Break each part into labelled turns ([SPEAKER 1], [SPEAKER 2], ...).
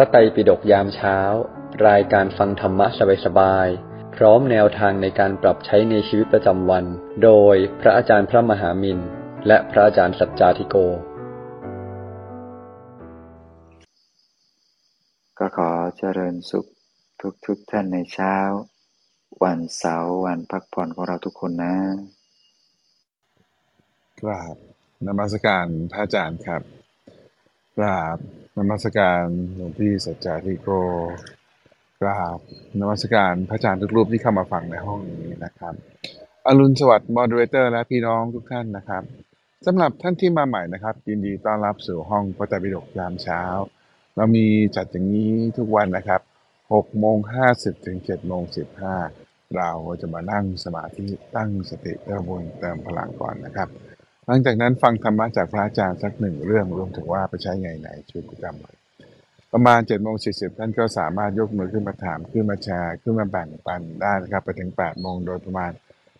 [SPEAKER 1] ระไตรปิฎกยามเช้า รายการฟังธรรมะสบายๆ พร้อมแนวทางในการปรับใช้ในชีวิตประจำวัน โดยพระอาจารย์พระมหามินและพระอาจารย์สัจจาธิโก
[SPEAKER 2] ก็ขอเจริญสุขทุกทุกๆท่านในเช้า วันเสาร์วันพักผ่อนของเราทุกคนนะ
[SPEAKER 3] กราบนมัสการพระอาจารย์ครับ กราบนมัสการหลวงพี่สัจจาธิโกกราบนมัสการพระอาจารย์ทุกรูปที่เข้ามาฟังในห้องนี้นะครับ อรุณสวัสดิ์มอดเรเตอร์และพี่น้องทุกท่านนะครับสำหรับท่านที่มาใหม่นะครับ ยินดีต้อนรับสู่ห้องพระไตรปิฎกยามเช้า เรามีจัดอย่างนี้ทุกวันนะครับ6โมง50ถึง7โมง15 เราจะมานั่งสมาธิตั้งสติเติมบุญเติมพลังก่อนนะครับ หลังจากนั้นฟังธรรมะจากพระอาจารย์สักหนึ่งเรื่องรวมถึงว่าไปใช้ไงไหนชีวิตประจำวันประมาณ7จ็ดโมงสีท่านก็สามารถยกมือขึ้นมาถามขึ้นมาแชร์ขึ้นมาแบ่งปันได้นะครับ ไปถึง8ปดโมงโดยประมาณ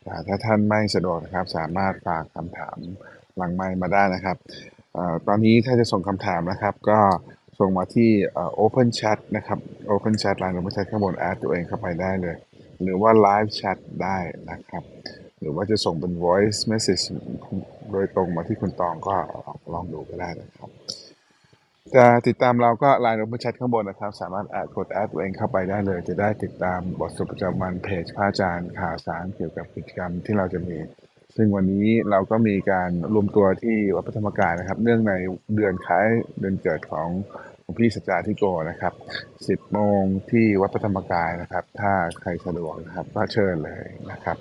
[SPEAKER 3] แต่ถ้าท่านไม่สะดวกนะครับ สามารถฝากคำถามหลังไมค์มาได้นะครับอตอนนี้ถ้าจะส่งคำถามนะครับ ก็ส่งมาที่เอ่อ Open Chat นะครับ Open Chat ไลน์ Open Chat ข้างบนแอดตัวเองเข้าไปได้เลย หรือว่า Live Chat ได้นะครับ หรือว่าจะส่งเป็น voice message โดยตรงมาที่คุณตองก็ลองดูก็ได้นะครับจะติดตามเราก็ Line Open Chat ข้างบนนะครับ สามารถแอดกดแอดตัวเองเข้าไปได้เลย จะได้ติดตามบทสรุปประจำวันเพจพระอาจารย์ข่าวสารเกี่ยวกับกิจกรรมที่เราจะมี ซึ่งวันนี้เราก็มีการรวมตัวที่วัดพระธรรมกายนะครับ เนื่องในเดือนคล้ายเดือนเกิดของหลวงพี่สัจจาธิโกนะครับ 10 โมงที่วัดพระธรรมกายนะครับ ถ้าใครสะดวกนะครับก็เชิญเลยนะครับ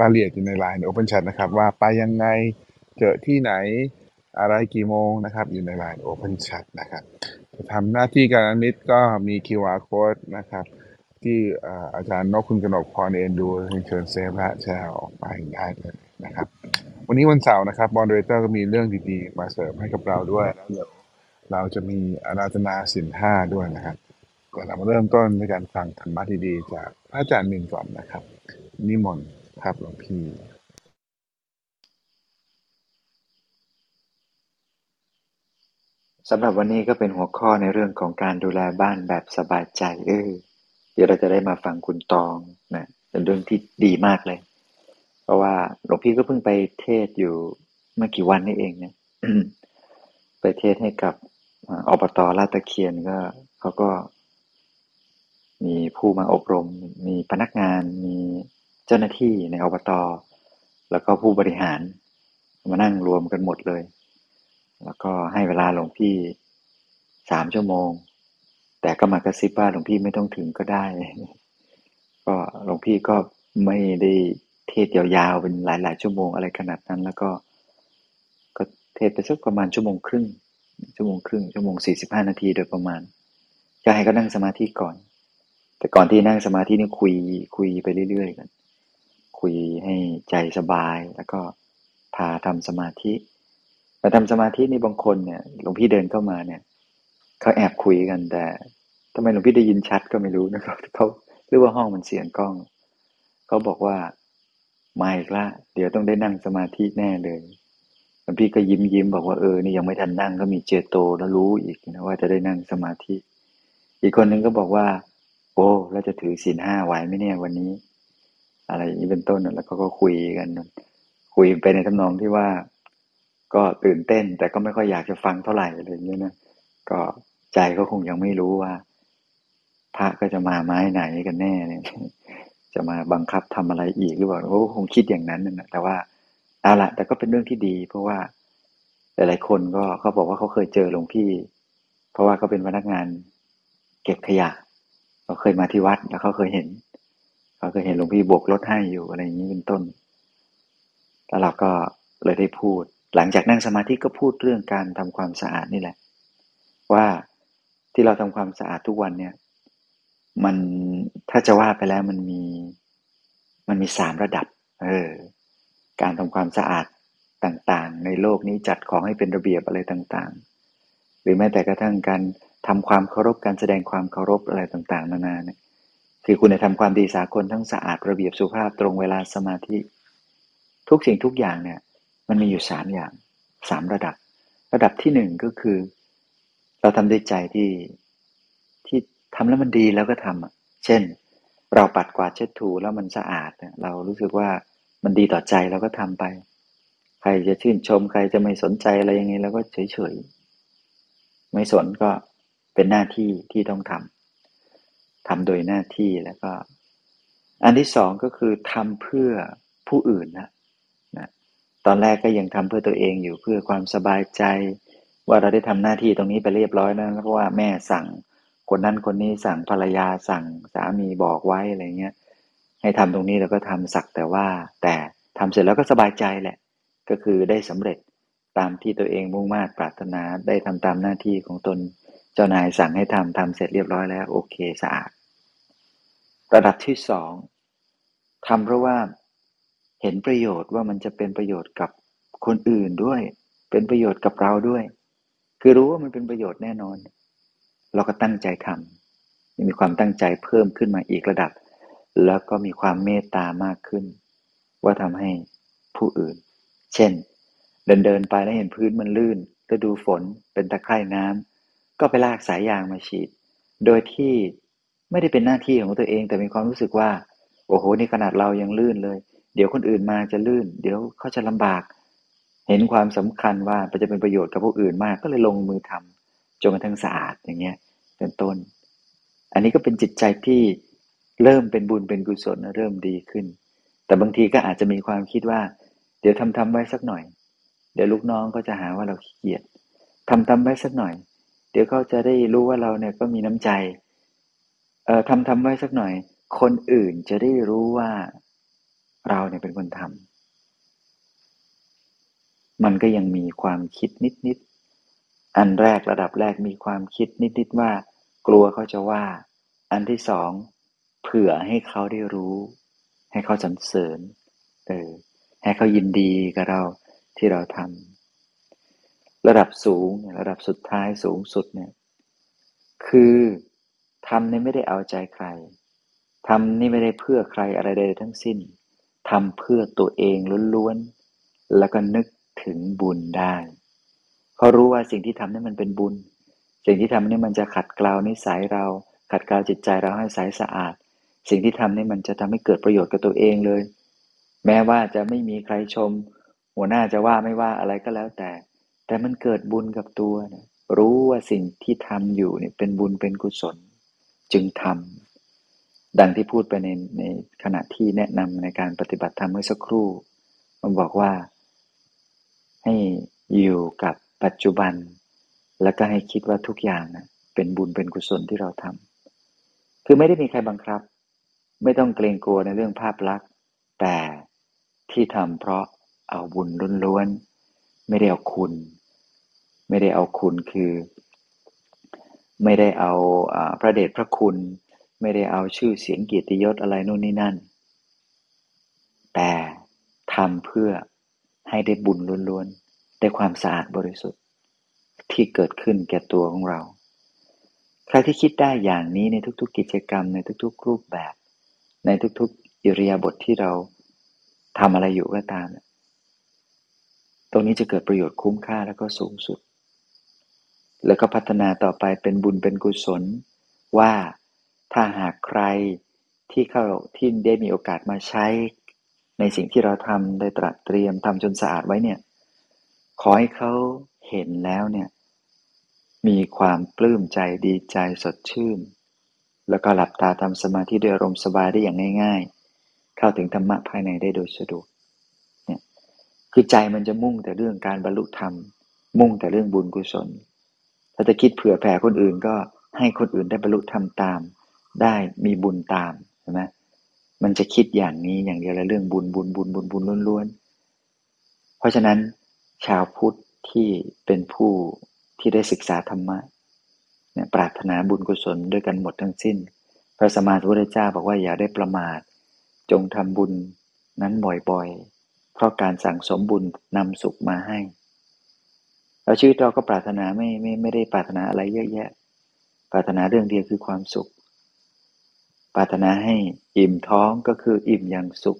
[SPEAKER 3] รายละเอียดอยู่ใน Line Open Chat นะครับว่าไปยังไง เจอที่ไหนอะไรกี่โมงนะครับอยู่ใน Line Open Chat นะครับจะทำหน้าที่การนิดก็มี QR code นะครับ ที่อาจารย์นกคุณกนกพรเอ็นดูเชิญเซฟและแชร์ออกไปได้เลยนะครับ วันนี้วันเสาร์นะครับบอลเรเตอร์ก็มีเรื่องดีๆ มาเสริมให้กับเราด้วยแล้วเดี๋ยวเราจะมีอาราธนาสินห้าด้วยนะครับก่อนเรามาเริ่มต้นในการฟังธรรมะดีๆ จากพระอาจารย์มินก่อนนะครับ นิมนต์ครับหลวงพี่
[SPEAKER 2] สำหรับวันนี้ก็เป็นหัวข้อในเรื่องของการดูแลบ้านแบบสบายใจเออเดี๋ยวเราจะได้มาฟังคุณตองนะเป็นเรื่องที่ดีมากเลย เพราะว่าหลวงพี่ก็เพิ่งไปเทศอยู่เมื่อกี่วันนี่เองเนี่ยไปเทศให้กับอ่าอบตลาดตะเคียนก็เขาก็ มีผู้มาอบรม มีพนักงาน มีเจ้าหน้าที่ในอบตแล้วก็ผู้บริหารมานั่งรวมกันหมดเลย แล้วก็ให้เวลาหลวงพี่สามชั่วโมง แต่ก็มากระซิบว่าหลวงพี่ไม่ต้องถึงก็ได้ ก็หลวงพี่ก็ไม่ได้เทศยาวๆเป็นหลาย ๆ ชั่วโมงอะไรขนาดนั้น แล้วก็ก็เทศไปสักประมาณชั่วโมงครึ่ง ชั่วโมงครึ่งชั่วโมงสี่สิบห้านาทีโดยประมาณจะให้ก็นั่งสมาธิก่อน แต่ก่อนที่นั่งสมาธินี่คุยคุยไปเรื่อยๆกัน คุยให้ใจสบายแล้วก็พาทำสมาธิ มาทำสมาธินี่บางคนเนี่ยหลวงพี่เดินเข้ามาเนี่ยเขาแอบคุยกันแต่ทำไมหลวงพี่ได้ยินชัดก็ไม่รู้นะครับเขาหรือว่าห้องมันเสียงกล้องเขาบอกว่ามาอีกละเดี๋ยวต้องได้นั่งสมาธิแน่เลยหลวงพี่ก็ยิ้มยิ้มบอกว่าเออนี่ยังไม่ทันนั่งก็มีเจโตแล้วรู้อีกนะว่าจะได้นั่งสมาธิ อีกคนหนึ่งก็บอกว่า โอ้แล้วจะถือศีลห้าไหวไหมเนี่ยวันนี้ อะไรอย่างนี้เป็นต้นแล้วก็ก็คุยกัน คุยไปในทำนองที่ว่า ก็ตื่นเต้น แต่ก็ไม่ค่อยอยากจะฟังเท่าไหร่อะไรอย่างเงี้ยนะก็ใจก็คงยังไม่รู้ว่า พระก็จะมาไม้ไหนกันแน่เนี่ยจะมาบังคับทำอะไรอีกหรือเปล่าเขาก็คงคิดอย่างนั้นนะแต่ว่าเอาละแต่ก็เป็นเรื่องที่ดี เพราะว่าหลายๆคนก็เขาบอกว่าเขาเคยเจอหลวงพี่ เพราะว่าเขาเป็นพนักงานเก็บขยะเขาเคยมาที่วัดแล้วเขาเคยเห็นเขาเคยเห็นหลวงพี่โบกรถให้อยู่อะไรอย่างนี้เป็นต้นแล้วเราก็เลยได้พูด หลังจากนั่งสมาธิก็พูดเรื่องการทำความสะอาดนี่แหละ ว่าที่เราทำความสะอาดทุกวันเนี่ยมันถ้าจะว่าไปแล้วมันมีมันมีสามระดับเออการทำความสะอาดต่างๆ ในโลกนี้จัดของให้เป็นระเบียบอะไรต่างๆ หรือแม้แต่กระทั่งการทำความเคารพการแสดงความเคารพอะไรต่างๆ นานาเนี่ยคือคุณธรรมความดีสากลทั้งสะอาดระเบียบสุภาพตรงเวลาสมาธิ ทุกสิ่งทุกอย่างเนี่ย มันมีอยู่สามอย่างสามระดับ ระดับที่หนึ่งก็คือ เราทำด้วยใจที่ที่ทำแล้วมันดีแล้วก็ทำอะ เช่น เราปัดกวาดเช็ดถูแล้วมันสะอาด เรารู้สึกว่ามันดีต่อใจเราก็ทำไป ใครจะชื่นชมใครจะไม่สนใจอะไรยังไงเราก็เฉยเฉยไม่สนก็เป็นหน้าที่ที่ต้องทำทำโดยหน้าที่แล้วก็ อันที่สองก็คือทำเพื่อผู้อื่นนะ ตอนแรกก็ยังทำเพื่อตัวเองอยู่เพื่อความสบายใจ ว่าเราได้ทำหน้าที่ตรงนี้ไปเรียบร้อยแล้วเพราะว่าแม่สั่ง คนนั้นคนนี้สั่งภรรยาสั่งสามีบอกไว้อะไรเงี้ยให้ทำตรงนี้เราก็ทำสักแต่ว่า แต่ทำเสร็จแล้วก็สบายใจแหละ ก็คือได้สำเร็จตามที่ตัวเองมุ่งมา่ปรารถนาได้ทำตามหน้าที่ของตนเจ้านายสั่งให้ทำทำเสร็จเรียบร้อยแล้ว โอเคสะอาด ระดับที่สองทำเพราะว่า เห็นประโยชน์ว่ามันจะเป็นประโยชน์กับคนอื่นด้วย เป็นประโยชน์กับเราด้วย คือรู้ว่ามันเป็นประโยชน์แน่นอน เราก็ตั้งใจทำมีความตั้งใจเพิ่มขึ้นมาอีกระดับ แล้วก็มีความเมตตามากขึ้น ว่าทำให้ผู้อื่น เช่น เดินเดินไปแล้วเห็นพื้นมันลื่นก็ดูฝนเป็นตะไคร่น้ำก็ไปลากสายยางมาฉีด โดยที่ไม่ได้เป็นหน้าที่ของตัวเอง แต่มีความรู้สึกว่า โอ้โห นี่ขนาดเรายังลื่นเลย เดี๋ยวคนอื่นมาจะลื่น เดี๋ยวเขาจะลำบาก เห็นความสำคัญว่าจะเป็นประโยชน์กับผู้อื่นมากก็เลยลงมือทำจนกระทั่งสะอาดอย่างเงี้ยเป็นต้น อันนี้ก็เป็นจิตใจที่เริ่มเป็นบุญเป็นกุศลเริ่มดีขึ้น แต่บางทีก็อาจจะมีความคิดว่า เดี๋ยวทำทำไว้สักหน่อย เดี๋ยวลูกน้องก็จะหาว่าเราขี้เกียจทำทำไว้สักหน่อย เดี๋ยวเขาจะได้รู้ว่าเราเนี่ยก็มีน้ำใจเอ่อทำทำไว้สักหน่อย คนอื่นจะได้รู้ว่า เราเนี่ยเป็นคนทำมันก็ยังมีความคิดนิดๆอันแรกระดับแรกมีความคิดนิดๆว่า กลัวเขาจะว่า อันที่สองเผื่อให้เขาได้รู้ ให้เขาสรรเสริญเออให้เขายินดีกับเราที่เราทำระดับสูงระดับสุดท้ายสูงสุดเนี่ยคือทำนี่ไม่ได้เอาใจใครทำนี่ไม่ได้เพื่อใครอะไรใดทั้งสิ้น ทำเพื่อตัวเองล้วนๆ แล้วก็นึกถึงบุญได้ เขารู้ว่าสิ่งที่ทำนี่มันเป็นบุญ สิ่งที่ทำนี่มันจะขัดเกลานิสัยเรา ขัดเกลาจิตใจเราให้ใสสะอาด สิ่งที่ทำนี่มันจะทำให้เกิดประโยชน์กับตัวเองเลย แม้ว่าจะไม่มีใครชม หัวหน้าจะว่าไม่ว่าอะไรก็แล้วแต่ แต่มันเกิดบุญกับตัวนะรู้ว่าสิ่งที่ทำอยู่เนี่ยเป็นบุญเป็นกุศล จึงทำ ดังที่พูดไปในในขณะที่แนะนำในการปฏิบัติธรรมเมื่อสักครู่ มันบอกว่า ให้อยู่กับปัจจุบัน แล้วก็ให้คิดว่าทุกอย่างนะเป็นบุญเป็นกุศลที่เราทำคือไม่ได้มีใครบังคับ ไม่ต้องเกรงกลัวในเรื่องภาพลักษณ์ แต่ที่ทำเพราะเอาบุญล้วนๆไม่ได้เอาคุณ ไม่ได้เอาคุณคือ ไม่ได้เอาพระเดชพระคุณ ไม่ได้เอาชื่อเสียงเกียรติยศอะไรนู่นนี่นั่น แต่ทำเพื่อให้ได้บุญล้วนๆ ได้ความสะอาดบริสุทธิ์ ที่เกิดขึ้นแก่ตัวของเรา ใครที่คิดได้อย่างนี้ในทุก ๆ กิจกรรมในทุก ๆ รูปแบบ ในทุกๆ อิริยาบถทที่เราทำอะไรอยู่ก็ตาม ตรงนี้จะเกิดประโยชน์คุ้มค่าแล้วก็สูงสุด แล้วก็พัฒนาต่อไปเป็นบุญเป็นกุศลว่า ถ้าหากใครที่เข้าที่ได้มีโอกาสมาใช้ ในสิ่งที่เราทำได้ตรัสเตรียมทำจนสะอาดไว้เนี่ย ขอให้เขาเห็นแล้วเนี่ย มีความปลื้มใจดีใจสดชื่น แล้วก็หลับตาทำสมาธิด้วยอารมณ์สบายได้อย่างง่าย ๆ เข้าถึงธรรมะภายในได้โดยสะดวกเนี่ยคือใจมันจะมุ่งแต่เรื่องการบรรลุธรรม มุ่งแต่เรื่องบุญกุศล ถ้าจะคิดเผื่อแผ่คนอื่นก็ให้คนอื่นได้บรรลุธรรมตาม ได้มีบุญตามใช่ไหมมันจะคิดอย่างนี้อย่างเดียวแล้วเรื่องบุญบุญบุญบุญบุญล้วนๆ เพราะฉะนั้นชาวพุทธที่เป็นผู้ที่ได้ศึกษาธรรมะเนี่ยปรารถนาบุญกุศลด้วยกันหมดทั้งสิ้น พระสมมาพุทธเจ้าบอกว่าอย่าได้ประมาท จงทำบุญนั้นบ่อยๆ เพราะการสั่งสมบุญนำสุขมาให้แล้วชีวิตเราก็ปรารถนาไม่ไม่ไม่ได้ปรารถนาอะไรเยอะแยะ ปรารถนาเรื่องเดียวคือความสุข ปรารถนาให้อิ่มท้องก็คืออิ่มอย่างสุข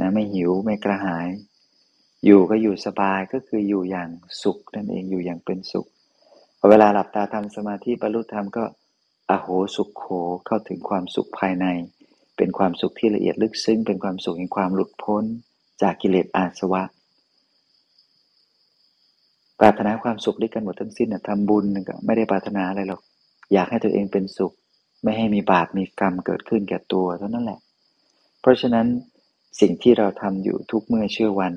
[SPEAKER 2] นะไม่หิวไม่กระหาย อยู่ก็อยู่สบายก็คืออยู่อย่างสุขนั่นเองอยู่อย่างเป็นสุขพอเวลาหลับตาทำสมาธิบรรลุธรรมก็อโหสุขโขเข้าถึงความสุขภายใน เป็นความสุขที่ละเอียดลึกซึ้งเป็นความสุขแห่งความหลุดพ้นจากกิเลสอาสวะปรารถนาความสุขด้วยกันหมดทั้งสิ้นทำบุญก็ไม่ได้ปรารถนาอะไรหรอก อยากให้ตัวเองเป็นสุข ไม่ให้มีบาปมีกรรมเกิดขึ้นแก่ตัวเท่านั้นแหละ เพราะฉะนั้นสิ่งที่เราทำอยู่ทุกเมื่อเชื่อวัน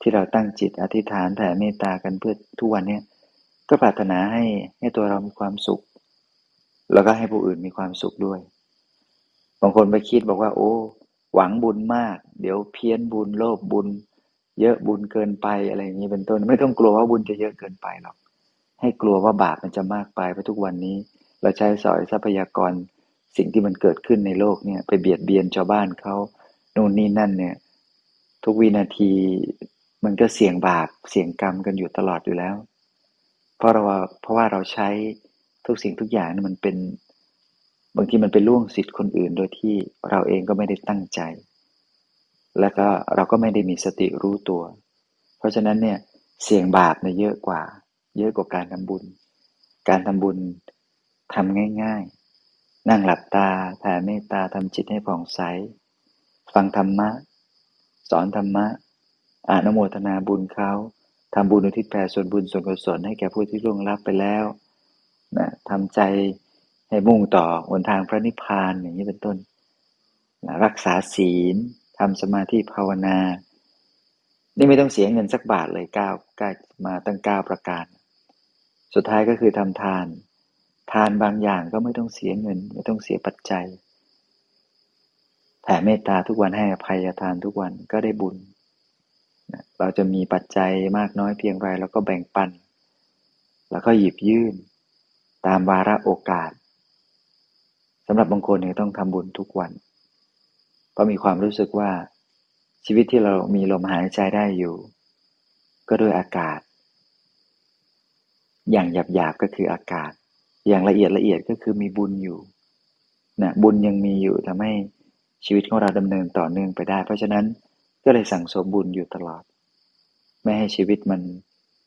[SPEAKER 2] ที่เราตั้งจิตอธิษฐานแผ่เมตตากันเพื่อทุกวันเนี้ยก็ปรารถนาให้ให้ตัวเรามีความสุข แล้วก็ให้ผู้อื่นมีความสุขด้วย บางคนไปคิดบอกว่า โอ้ หวังบุญมาก เดี๋ยวเพี้ยนบุญโลภบุญ เยอะบุญเกินไปอะไรอย่างนี้เป็นต้น ไม่ต้องกลัวว่าบุญจะเยอะเกินไปหรอกให้กลัวว่าบาปมันจะมากไปเพราะทุกวันนี้ เราใช้สอยทรัพยากรสิ่งที่มันเกิดขึ้นในโลกเนี่ยไปเบียดเบียนชาวบ้านเขานู่นนี่นั่นเนี่ยทุกวินาทีมันก็เสี่ยงบาปเสี่ยงกรรมกันอยู่ตลอดอยู่แล้ว เพราะเราเพราะว่าเราใช้ทุกสิ่งทุกอย่างมันเป็นบางทีมันเป็นล่วงสิทธิ์คนอื่น โดยที่เราเองก็ไม่ได้ตั้งใจ แล้วก็เราก็ไม่ได้มีสติรู้ตัว เพราะฉะนั้นเนี่ยเสี่ยงบาปเนี่ยเยอะกว่า เยอะกว่าการทำบุญ การทำบุญ ทำง่ายๆ นั่งหลับตาแผ่เมตตาทำจิตให้ผ่องใส ฟังธรรมะ สอนธรรมะอานโมทนาบุญเขาทำบุญอุทิศแผ่ส่วนบุญส่วนกุศลให้แก่ผู้ที่ล่วงลับไปแล้วนะทำใจให้มุ่งต่อบนทางพระนิพพานอย่างนี้เป็นต้นนะรักษาศีลทำสมาธิภาวนา นี่ไม่ต้องเสียเงินสักบาทเลยก้าวก้ามาตั้งเก้าประการ สุดท้ายก็คือทำทาน ทานบางอย่างก็ไม่ต้องเสียเงิน ไม่ต้องเสียปัจจัยแผ่เมตตาทุกวันให้อภัยทานทุกวันก็ได้บุญ เราจะมีปัจจัยมากน้อยเพียงไรเราก็แบ่งปัน แล้วก็หยิบยื่น ตามวาระโอกาสสำหรับบางคนเนี่ยต้องทำบุญทุกวันเพราะมีความรู้สึกว่าชีวิตที่เรามีลมหายใจได้อยู่ ก็ด้วยอากาศ อย่างหยาบๆก็คืออากาศ อย่างละเอียดละเอียดก็คือมีบุญอยู่นะบุญยังมีอยู่ทำให้ชีวิตของเราดำเนินต่อเนื่องไปได้ เพราะฉะนั้นก็เลยสั่งสมบุญอยู่ตลอด ไม่ให้ชีวิตมัน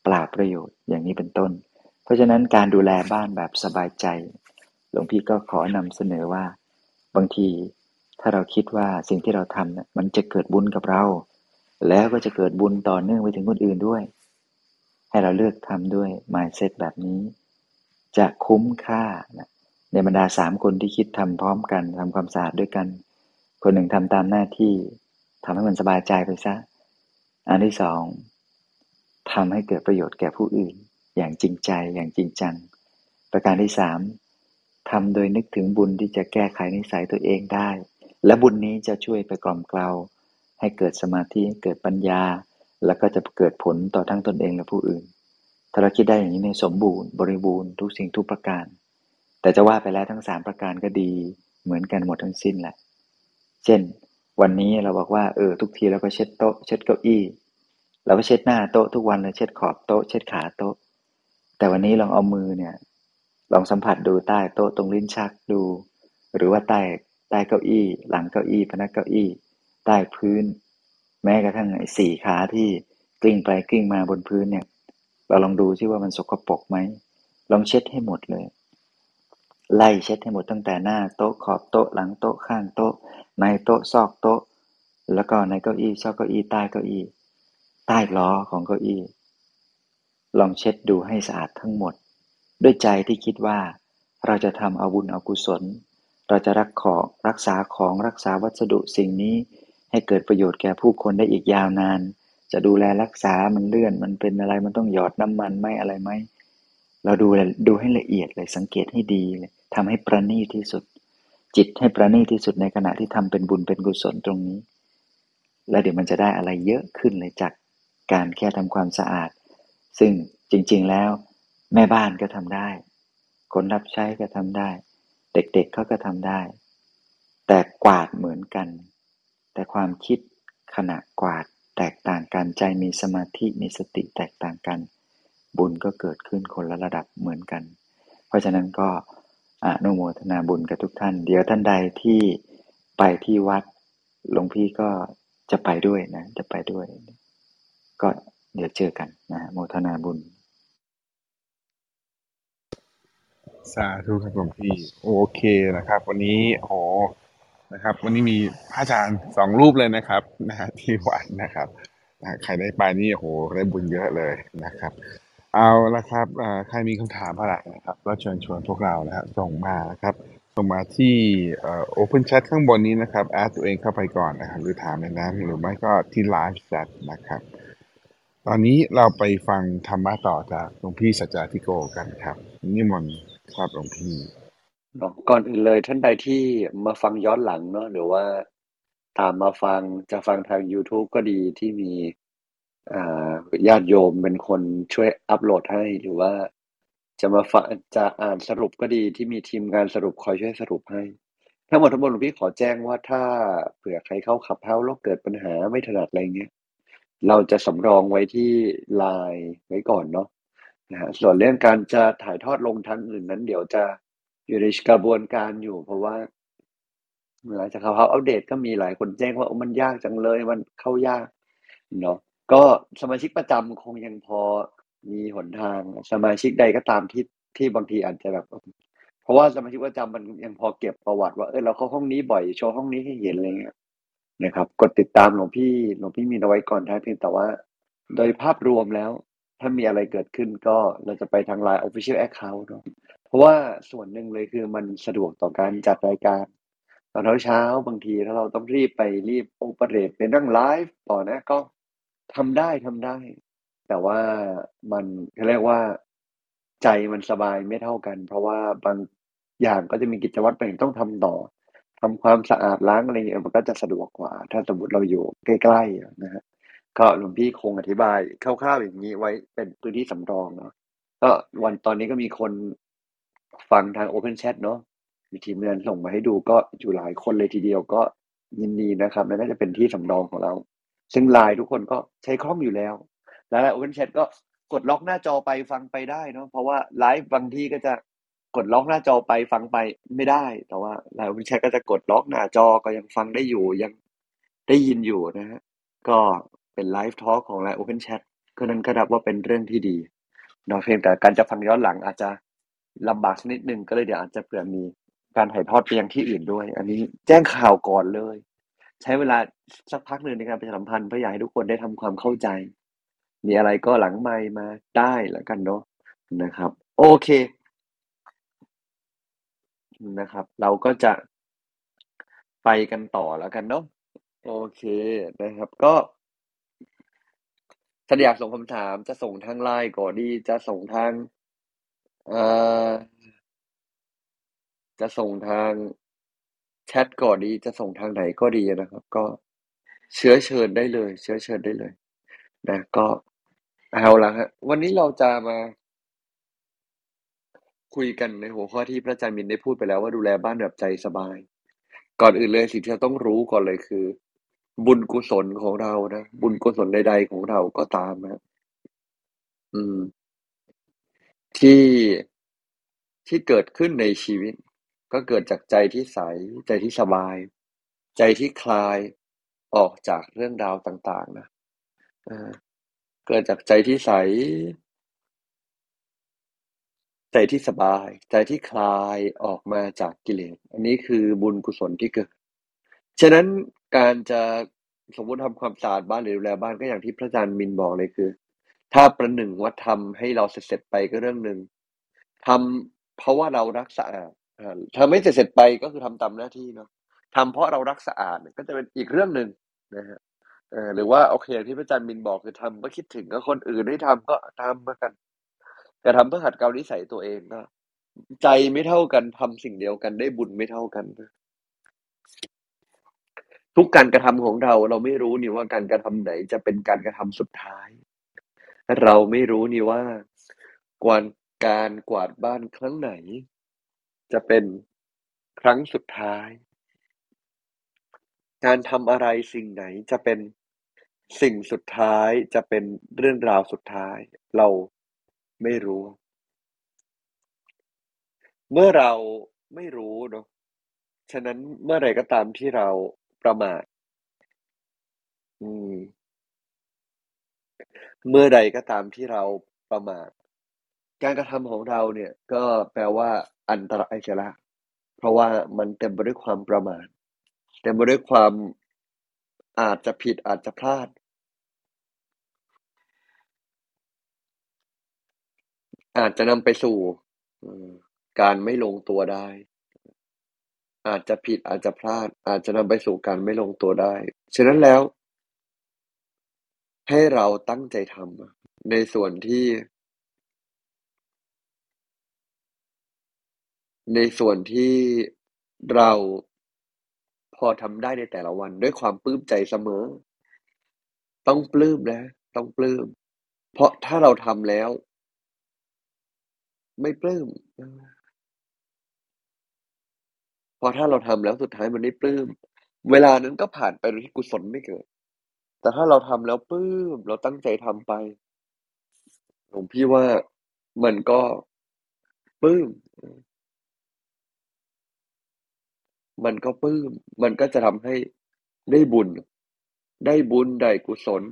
[SPEAKER 2] เปล่าประโยชน์อย่างนี้เป็นต้น เพราะฉะนั้นการดูแลบ้านแบบสบายใจหลวงพี่ก็ขอนำเสนอว่า บางทีถ้าเราคิดว่าสิ่งที่เราทำเนี่ยมันจะเกิดบุญกับเรา แล้วก็จะเกิดบุญต่อเนื่องไปถึงคนอื่นด้วย ให้เราเลือกทำด้วย mindset แบบนี้ จะคุ้มค่านะในบรรดาสามคนที่คิดทำพร้อมกันทำความสะอาดด้วยกัน คนหนึ่งทำตามหน้าที่ทำให้มันสบายใจไปซะ อันที่สองทำให้เกิดประโยชน์แก่ผู้อื่น อย่างจริงใจอย่างจริงจัง ประการที่สามทำโดยนึกถึงบุญที่จะแก้ไขนิสัยตัวเองได้ และบุญนี้จะช่วยไปกล่อมเกลาให้เกิดสมาธิเกิดปัญญา แล้วก็จะเกิดผลต่อทั้งตนเองและผู้อื่น ถ้าเราคิดได้อย่างนี้ในสมบูรณ์บริบูรณ์ทุกสิ่งทุกประการ แต่จะว่าไปแล้วทั้งสามประการก็ดีเหมือนกันหมดทั้งสิ้นแหละ เช่น วันนี้เราบอกว่าเออทุกทีเราก็เช็ดโต๊ะ เช็ดเก้าอี้ เราก็เช็ดหน้าโต๊ะทุกวันเลยเช็ดขอบโต๊ะ เช็ดขาโต๊ะ แต่วันนี้ลองเอามือเนี่ย ลองสัมผัสดูใต้โต๊ะตรงลิ้นชักดู หรือว่าใต้ใต้เก้าอี้ หลังเก้าอี้พนักเก้าอี้ ใต้พื้น แม้กระทั่งไอ้สี่ขาที่กลิ้งไปกลิ้งมาบนพื้นเนี่ย เราลองดูซิว่ามันสกปรกไหมลองเช็ดให้หมดเลย ไล่เช็ดให้หมดตั้งแต่หน้าโต๊ะขอบโต๊ะหลังโต๊ะข้างโต๊ะ ในโต๊ะซอกโต๊ะ แล้วก็ในเก้าอี้ซอกเก้าอี้ใต้เก้าอี้ ใต้ล้อของเก้าอี้ ลองเช็ดดูให้สะอาดทั้งหมด ด้วยใจที่คิดว่า เราจะทำเอาบุญเอากุศล เราจะรักของรักษาของรักษาวัสดุสิ่งนี้ ให้เกิดประโยชน์แก่ผู้คนได้อีกยาวนาน จะดูแลรักษามันเลื่อน มันเป็นอะไรมันต้องหยอดน้ำมันไหมอะไรไหมเราดูดูให้ละเอียดเลยสังเกตให้ดีเลยทำให้ประณีตที่สุด จิตให้ประณีตที่สุดในขณะที่ทำเป็นบุญเป็นกุศลตรงนี้ แล้วเดี๋ยวมันจะได้อะไรเยอะขึ้นเลยจากการแค่ทำความสะอาด ซึ่งจริง ๆแล้วแม่บ้านก็ทำได้ คนรับใช้ก็ทำได้ เด็กๆเเขาก็ทำได้ แต่กวาดเหมือนกัน แต่ความคิดขณะกวาด แตกต่างกันใจมีสมาธิมีสติแตกต่างกัน บุญก็เกิดขึ้นคนละระดับเหมือนกัน เพราะฉะนั้นก็อนุโมทนาบุญกับทุกท่าน เดี๋ยวท่านใดที่ไปที่วัดหลวงพี่ก็จะไปด้วยนะ จะไปด้วย ก็เดี๋ยวเจอกันนะโมทนาบุญ
[SPEAKER 3] สาธุครับหลวงพี่ โอเคนะครับ วันนี้โอ้ นะครับ วันนี้มีพระอาจารย์สองรูปเลยนะครับนะฮะที่วัดนะครับนะใครได้ไปนี่โอ้โหได้บุญเยอะเลยนะครับ เอาละครับใครมีคำถามอะไรนะครับ ก็เชิญชวนพวกเรานะฮะส่งมานะครับส่งมาที่เอ่อ open chat ข้างบนนี้นะครับแอดตัวเองเข้าไปก่อนนะครับหรือถามในนั้นหรือไม่ก็ที่ live chat นะครับ ตอนนี้เราไปฟังธรรมะต่อจากหลวงพี่สัจจาธิโกกันครับ นิมนต์ครับหลวงพี่
[SPEAKER 4] เนาะ ก่อนอื่นเลยท่านใดที่มาฟังย้อนหลังเนาะ หรือว่าตามมาฟัง จะฟังทาง YouTube ก็ดีที่มี อ่า ญาติโยมเป็นคนช่วยอัปโหลดให้ หรือว่าจะมาฟังจะอ่านสรุปก็ดีที่มีทีมงานสรุปคอยช่วยสรุปให้ ทั้งหมดทั้งมวลหลวงพี่ขอแจ้งว่าถ้าเผื่อใครเข้าขับเฮ้าแล้วเกิดปัญหาไม่ถนัดอะไรเงี้ย เราจะสำรองไว้ที่ไลน์ไว้ก่อนเนาะนะฮะส่วนเรื่องการจะถ่ายทอดลงทางอื่นนั้น เดี๋ยวจะ อยู่ในกระบวนการอยู่ เพราะว่าหลังจากเขาอัปเดตก็มีหลายคนแจ้งว่ามันยากจังเลยมันเข้ายากเนาะก็สมาชิกประจำคงยังพอมีหนทาง สมาชิกใดก็ตามที่ที่บางทีอาจจะแบบ เพราะว่าสมาชิกประจำมันยังพอเก็บประวัติ ว่าเออเราเข้าห้องนี้บ่อยโชว์ห้องนี้ให้เห็นอะไรเงี้ยนะครับ กดติดตามหลวงพี่หลวงพี่มีเอาไว้ก่อนท้ายเพียงแต่ว่า โดยภาพรวมแล้ว ถ้ามีอะไรเกิดขึ้นก็เราจะไปทาง Line Official Account เนาะ เพราะว่าส่วนหนึ่งเลยคือมันสะดวกต่อการจัดรายการ ตอนเช้าบางทีถ้าเราต้องรีบไปรีบโอเปเรตเป็นนั่งไลฟ์ต่อนะก็ทำได้ทำได้ แต่ว่ามันเขาเรียกว่าใจมันสบายไม่เท่ากัน เพราะว่าบางอย่างก็จะมีกิจวัตรบางอย่างต้องทำต่อทำความสะอาดล้างอะไรอย่างเงี้ยมันก็จะสะดวกกว่า ถ้าสมมติเราอยู่ใกล้ๆนะฮะก็หลวงพี่คงอธิบายคร่าวๆอย่างนี้ไว้เป็นพื้นที่สำรองเนาะก็วันตอนนี้ก็มีคน ฟังทาง Open Chat เนาะมีทีมงานส่งมาให้ดูก็อยู่หลายคนเลยทีเดียวก็ยินดีนะครับและน่าจะเป็นที่สำรองของเรา ซึ่งไลน์ทุกคนก็ใช้คล่องอยู่แล้ว แล้ว Open Chat ก็กดล็อกหน้าจอไปฟังไปได้เนาะเพราะว่าไลฟ์บางที่ก็จะกดล็อกหน้าจอไปฟังไปไม่ได้ แต่ว่า Line Open Chat ก็จะกดล็อกหน้าจอก็ยังฟังได้อยู่ยังได้ยินอยู่นะฮะก็เป็นไลฟ์ทอล์กของไลฟ์ Open Chat ก็นั้นก็นับว่าเป็นเรื่องที่ดีเนาะเพียงแต่การจะฟังย้อนหลังอาจจะ ลำบากสักนิดหนึ่งก็เลยเดี๋ยวอาจจะเผื่อมีการถ่ายทอดไปยังที่อื่นด้วย อันนี้แจ้งข่าวก่อนเลย ใช้เวลาสักพักหนึ่งในการประชาสัมพันธ์เพื่ออยากให้ทุกคนได้ทำความเข้าใจ มีอะไรก็หลังไมมาได้แล้วกันเนาะนะครับ โอเคนะครับ เราก็จะไปกันต่อแล้วกันเนาะโอเคนะครับ ก็ถ้าอยากส่งคำถามจะส่งทางไลน์ก็ดี จะส่งทาง เอ่อ จะส่งทาง แชทก็ดี จะส่งทางไหนก็ดีนะครับ ก็เชื้อเชิญได้เลย เชื้อเชิญได้เลย นะ ก็เอาละฮะวันนี้เราจะมา คุยกันในหัวข้อที่พระอาจารย์มินได้พูดไปแล้วว่าดูแลบ้านแบบใจสบาย ก่อนอื่นเลยสิ่งที่เราต้องรู้ก่อนเลยคือ บุญกุศลของเรานะบุญกุศลใดๆของเราก็ตามนะอืม ที่ที่เกิดขึ้นในชีวิต ก็เกิดจากใจที่ใส ใจที่สบาย ใจที่คลายออกจากเรื่องราวต่างๆนะเกิดจากใจที่ใส ใจที่สบาย ใจที่คลายออกมาจากกิเลส อันนี้คือบุญกุศลที่เกิด ฉะนั้นการจะสมมติทำความสะอาดบ้านหรือดูแลบ้านก็อย่างที่พระอาจารย์มินบอกเลยคือ ถ้าประหนึ่งว่าทำให้เราเสร็จๆไปก็เรื่องหนึ่งทำเพราะว่าเรารักสะอาดอ่าทำไม่เสร็จๆไปก็คือทำตามหน้าที่เนาะทำเพราะเรารักสะอาดก็จะเป็นอีกเรื่องหนึ่งนะฮะหรือว่าโอเคอย่างที่พระอาจารย์มินบอกคือทำเพื่อคิดถึงก็คนอื่นให้ทำก็ทำมือนกัน แต่ทำเพื่อหัดเกานิสัยตัวเองก็ใจไม่เท่ากันทำสิ่งเดียวกันได้บุญไม่เท่ากันนะทุกการกระทำของเราเราไม่รู้นี่ว่าการกระทำไหนจะเป็นการกระทำสุดท้าย เราไม่รู้นี่ว่ากวาดการกวาดบ้านครั้งไหน จะเป็นครั้งสุดท้าย การทำอะไรสิ่งไหนจะเป็นสิ่งสุดท้ายจะเป็นเรื่องราวสุดท้าย เราไม่รู้ เมื่อเราไม่รู้เนาะฉะนั้นเมื่อไรก็ตามที่เราประมาทอืม เมื่อใดก็ตามที่เราประมาทการกระทำของเราเนี่ยก็แปลว่าอันตรายเสียแล้วเพราะว่ามันเต็มไปด้วยความประมาทเต็มไปด้วยความอาจจะผิดอาจจะพลาด อาจจะนำไปสู่การไม่ลงตัวได้ อาจจะผิดอาจจะพลาด อาจจะนำไปสู่การไม่ลงตัวได้ ฉะนั้นแล้ว ให้เราตั้งใจทำในส่วนที่ ในส่วนที่เราพอทำได้ในแต่ละวันด้วยความปลื้มใจเสมอ ต้องปลื้มนะ ต้องปลื้ม เพราะถ้าเราทำแล้ว ไม่ปลื้มพอถ้าเราทำแล้วสุดท้ายมันไม่ปลื้ม เวลานั้นก็ผ่านไปโดยที่กุศลไม่เกิด แต่ถ้าเราทำแล้วปลื้ม เราตั้งใจทำไป ผมพี่ว่ามันก็ปลื้ม มันก็ปลื้ม มันก็จะทำให้ได้บุญ ได้บุญ ได้กุศล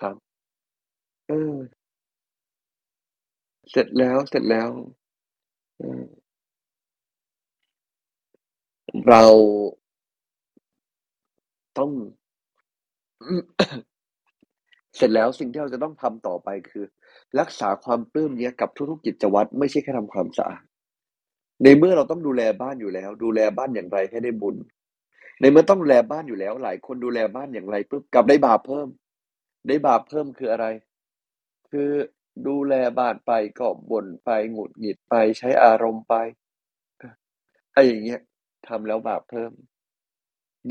[SPEAKER 4] ครับ เออ เสร็จแล้ว เสร็จแล้วเรา ต้อง เสร็จแล้วสิ่งที่เราจะต้องทำต่อไปคือ รักษาความปลื้มเนี้ยกับทุกๆกิจวัตรไม่ใช่แค่ทำความสะอาดในเมื่อเราต้องดูแลบ้านอยู่แล้ว ดูแลบ้านอย่างไรให้ได้บุญ ในเมื่อต้องดูแลบ้านอยู่แล้ว หลายคนดูแลบ้านอย่างไรปุ๊บกับได้บาปเพิ่ม ได้บาปเพิ่มคืออะไร คือดูแลบ้านไปก็บ่นไปหงุดหงิดไปใช้อารมณ์ไปไอ้อย่างเงี้ยทำแล้วบาปเพิ่ม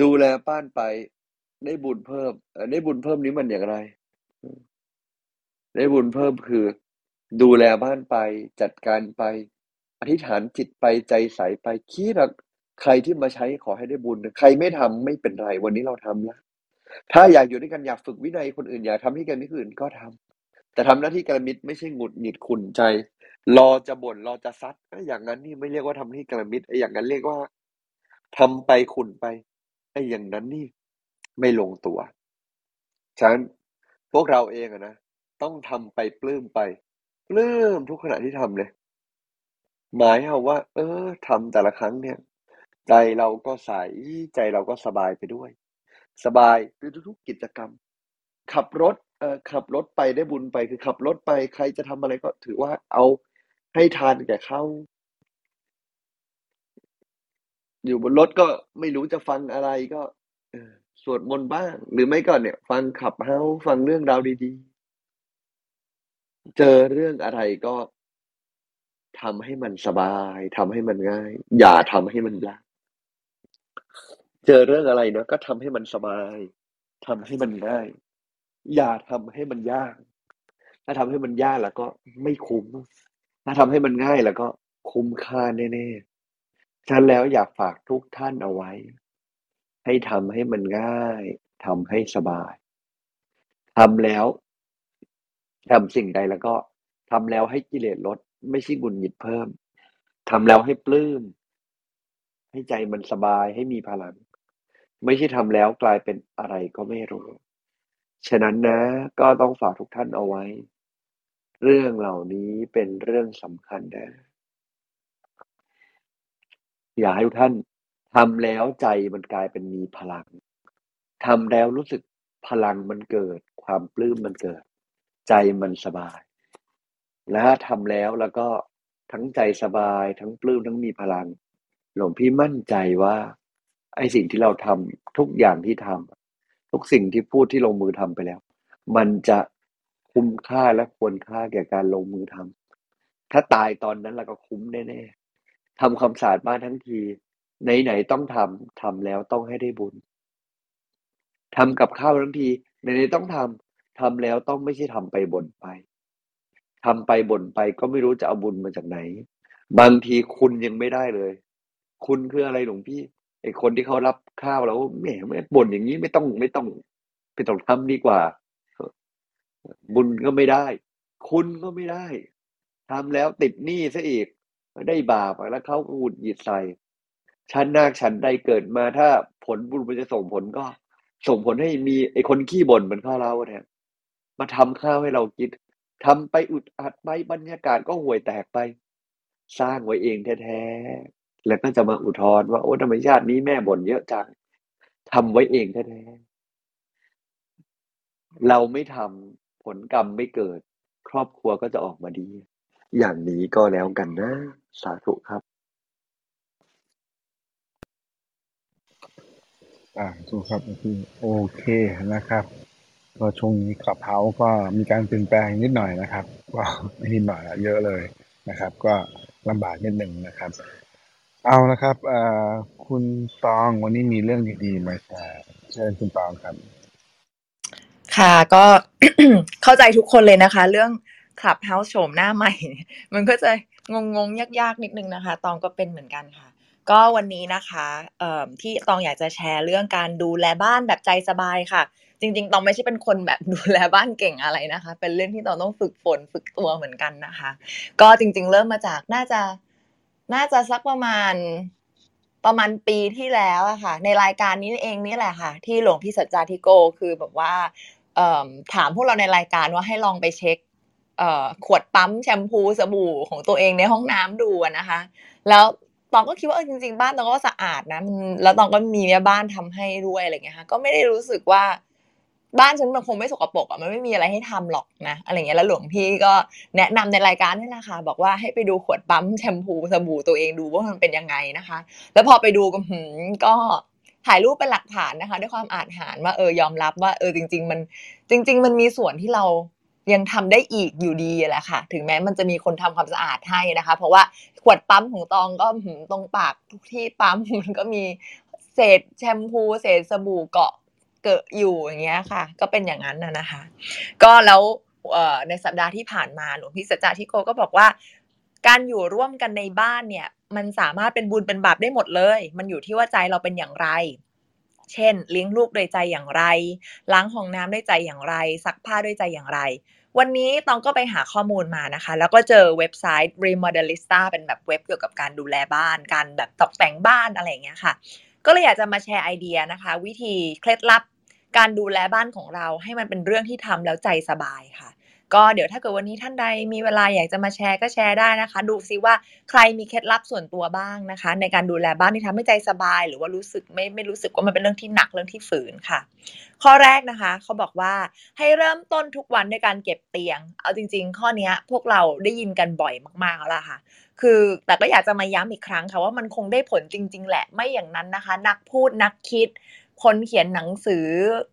[SPEAKER 4] ดูแลบ้านไป ได้บุญเพิ่มได้บุญเพิ่มนี้มันอย่างไร ได้บุญเพิ่มคือ ดูแลบ้านไป จัดการไป อธิษฐานจิตไปใจใสไปคิดใครที่มาใช้ขอให้ได้บุญ ใครไม่ทำไม่เป็นไร วันนี้เราทำแล้วถ้าอยากอยู่ด้วยกันอยากฝึกวินัยคนอื่นอยากทำให้กันที่อื่นก็ทำแต่ทำหน้าที่กระมิดไม่ใช่หงุดหงิดขุนใจ รอจะบ่นรอจะซัดอย่างนั้นนี่ไม่เรียกว่าทำที่กระมิดไอ้อย่างนั้นเรียกว่าทำไปขุนไป ไอ้อย่างนั้นนี่ไม่ลงตัว ฉะนั้นพวกเราเองอะนะต้องทำไปปลื้มไปปลื้มทุกขณะที่ทำเลย หมายเอาว่า เออทำแต่ละครั้งเนี่ย ใจเราก็ใสใจเราก็สบายไปด้วย สบายด้วยทุกๆกิจกรรม ขับรถเอ่อขับรถไปได้บุญไปคือขับรถไปใครจะทำอะไรก็ถือว่าเอาให้ทานแก่เขา อยู่บนรถก็ไม่รู้จะฟังอะไรก็สวดมนต์บ้าง หรือไม่ก็เนี่ย ฟังขับเฮาฟังเรื่องราวดีๆ เจอเรื่องอะไรก็ทำให้มันสบายทำให้มันง่าย อย่าทำให้มันยากเจอเรื่องอะไรเนาะก็ทำให้มันสบายทำให้มันง่าย อย่าทำให้มันยาก ถ้าทำให้มันยากแล้วก็ไม่คุ้ม ถ้าทำให้มันง่ายแล้วก็คุ้มค่าแน่ๆ ฉันแล้วอยากฝากทุกท่านเอาไว้ ให้ทำให้มันง่ายทำให้สบายทำแล้วทำสิ่งใดแล้วก็ทำแล้วให้กิเลสลด ไม่ใช่กุนหงิดเพิ่มทำแล้วให้ปลื้ม ให้ใจมันสบายให้มีพลัง ไม่ใช่ทำแล้วกลายเป็นอะไรก็ไม่รู้ ฉะนั้นนะก็ต้องฝากทุกท่านเอาไว้ เรื่องเหล่านี้เป็นเรื่องสำคัญนะ อยากให้ทุกท่านทำแล้วใจมันกลายเป็นมีพลังทำแล้วรู้สึกพลังมันเกิด ความปลื้มมันเกิด ใจมันสบาย และทำแล้วแล้วก็ทั้งใจสบาย ทั้งปลื้มทั้งมีพลัง หลวงพี่มั่นใจว่า ไอ้สิ่งที่เราทำทุกอย่างที่ทำทุกสิ่งที่พูดที่ลงมือทำไปแล้ว มันจะคุ้มค่าและควรค่าแก่การลงมือทำถ้าตายตอนนั้นเราก็คุ้มแน่ๆ ทำความสะอาดบ้านทั้งที ไหนๆต้องทำทำแล้วต้องให้ได้บุญทำกับข้าวทั้งทีไหนๆต้องทำทำแล้วต้องไม่ใช่ทำไปบ่นไปทำไปบ่นไปก็ไม่รู้จะเอาบุญมาจากไหน บางทีคุณยังไม่ได้เลย คุณคืออะไรหลวงพี่ไอคนที่เขารับข้าวแล้วแหมไม่บ่นอย่างนี้ไม่ต้องไม่ต้องไปต้องทำดีกว่า บุญก็ไม่ได้ คุณก็ไม่ได้ทำแล้วติดหนี้ซะอีก ได้บาปแล้วเขาหงุดหงิดใส่ชั้นนาคชั้นใดเกิดมาถ้าผลบุญมันจะส่งผลก็ ส่งผลให้มีไอ้คนขี้บ่นเหมือนข้าเราเนี่ยมาทำข้าวให้เรากินทำไปอุดอัดไปบรรยากาศก็ห่วยแตกไป สร้างไว้เองแท้ๆแล้วก็จะมาอุทธรว่าโอ้ธรรมชาตินี้แม่บ่นเยอะจังทำไว้เองแท้ๆเราไม่ทำผลกรรมไม่เกิด ครอบครัวก็จะออกมาดี อย่างนี้ก็แล้วกันนะ สาธุครับ
[SPEAKER 3] อ่าถูกครับพี่โอเคนะครับ ก็ช่วงนี้ขับเฮาก็มีการเปลี่ยนแปลงนิดหน่อยนะครับ ก็ไม่นิดหน่อยละเยอะเลยนะครับ ก็ลำบากนิดหนึ่งนะครับ เอานะครับเอ่อคุณตองวันนี้มีเรื่องดีๆมาแชร์เชิญคุณตองครับ
[SPEAKER 5] ค่ะก็เข้าใจทุกคนเลยนะคะ เรื่อง Clubhouse โฉมหน้าใหม่ มันก็จะงงๆยากๆ นิดนึงนะคะ ตองก็เป็นเหมือนกันค่ะ ก็วันนี้นะคะที่ตองอยากจะแชร์เรื่องการดูแลบ้านแบบใจสบายค่ะ จริง ๆ ตองไม่ใช่เป็นคนแบบดูแลบ้านเก่งอะไรนะคะ เป็นเรื่องที่ตองต้องฝึกฝนฝึกตัวเหมือนกันนะคะ ก็จริง ๆ เริ่มมาจากน่าจะน่าจะสักประมาณประมาณปีที่แล้วอะค่ะ ในรายการนี้เองนี่แหละค่ะ ที่หลวงพี่สัจจาธิโกคือแบบว่าถามพวกเราในรายการว่าให้ลองไปเช็ค ขวดปั๊มแชมพูสบู่ของตัวเองในห้องน้ำดูนะคะ แล้วตองก็คิดว่าเออจริงๆบ้านตองก็สะอาดนะแล้วตองก็มีแม่บ้านทำให้ด้วยอะไรเงี้ยค่ะก็ไม่ได้รู้สึกว่าบ้านฉันมันคงไม่สกปรกอะมันไม่มีอะไรให้ทำหรอกนะอะไรเงี้ยแล้วหลวงพี่ก็แนะนำในรายการนี่แหละค่ะบอกว่าให้ไปดูขวดปั๊มแชมพูสบู่ตัวเองดูว่ามันเป็นยังไงนะคะ แล้วพอไปดูก็หืมก็ถ่ายรูปเป็นหลักฐานนะคะ ด้วยความอาจหารว่าเออยอมรับว่าเออจริง ๆ มันจริง ๆ มันมีส่วนที่เรา ยังทำได้อีกอยู่ดีแหละค่ะ ถึงแม้มันจะมีคนทำความสะอาดให้นะคะ เพราะว่าขวดปั๊มของตองก็ตรงปากทุกที่ปั๊มมันก็มีเศษแชมพูเศษสบู่เกาะเกิดอยู่อย่างเงี้ยค่ะ ก็เป็นอย่างนั้นนะนะคะ ก็แล้วในสัปดาห์ที่ผ่านมาหลวงพี่สัจจาธิโกก็บอกว่า การอยู่ร่วมกันในบ้านเนี่ย มันสามารถเป็นบุญเป็นบาปได้หมดเลย มันอยู่ที่ว่าใจเราเป็นอย่างไร เช่น เลี้ยงลูกโดยใจอย่างไร ล้างห้องน้ำด้วยใจอย่างไร ซักผ้าด้วยใจอย่างไร วันนี้ตองก็ไปหาข้อมูลมานะคะ แล้วก็เจอเว็บไซต์ Remodelista เป็นแบบเว็บเกี่ยวกับการดูแลบ้าน การแบบตกแต่งบ้านอะไรอย่างเงี้ยค่ะ ก็เลยอยากจะมาแชร์ไอเดียนะคะ วิธีเคล็ดลับการดูแลบ้านของเราให้มันเป็นเรื่องที่ทำแล้วใจสบายค่ะ ก็เดี๋ยวถ้าเกิดวันนี้ท่านใดมีเวลาอยากจะมาแชร์ก็แชร์ได้นะคะ ดูซิว่าใครมีเคล็ดลับส่วนตัวบ้างนะคะ ในการดูแลบ้านที่ทำให้ใจสบาย หรือว่ารู้สึกไม่ไม่รู้สึกว่ามันเป็นเรื่องที่หนักเรื่องที่ฝืนค่ะ ข้อแรกนะคะเขาบอกว่าให้เริ่มต้นทุกวันด้วยการเก็บเตียง เอาจริง ๆ ข้อนี้พวกเราได้ยินกันบ่อยมากๆแล้วล่ะค่ะคือแต่ก็อยากจะมาย้ำอีกครั้งค่ะว่ามันคงได้ผลจริง ๆ แหละไม่อย่างนั้นนะคะ นักพูดนักคิด คนเขียนหนังสือ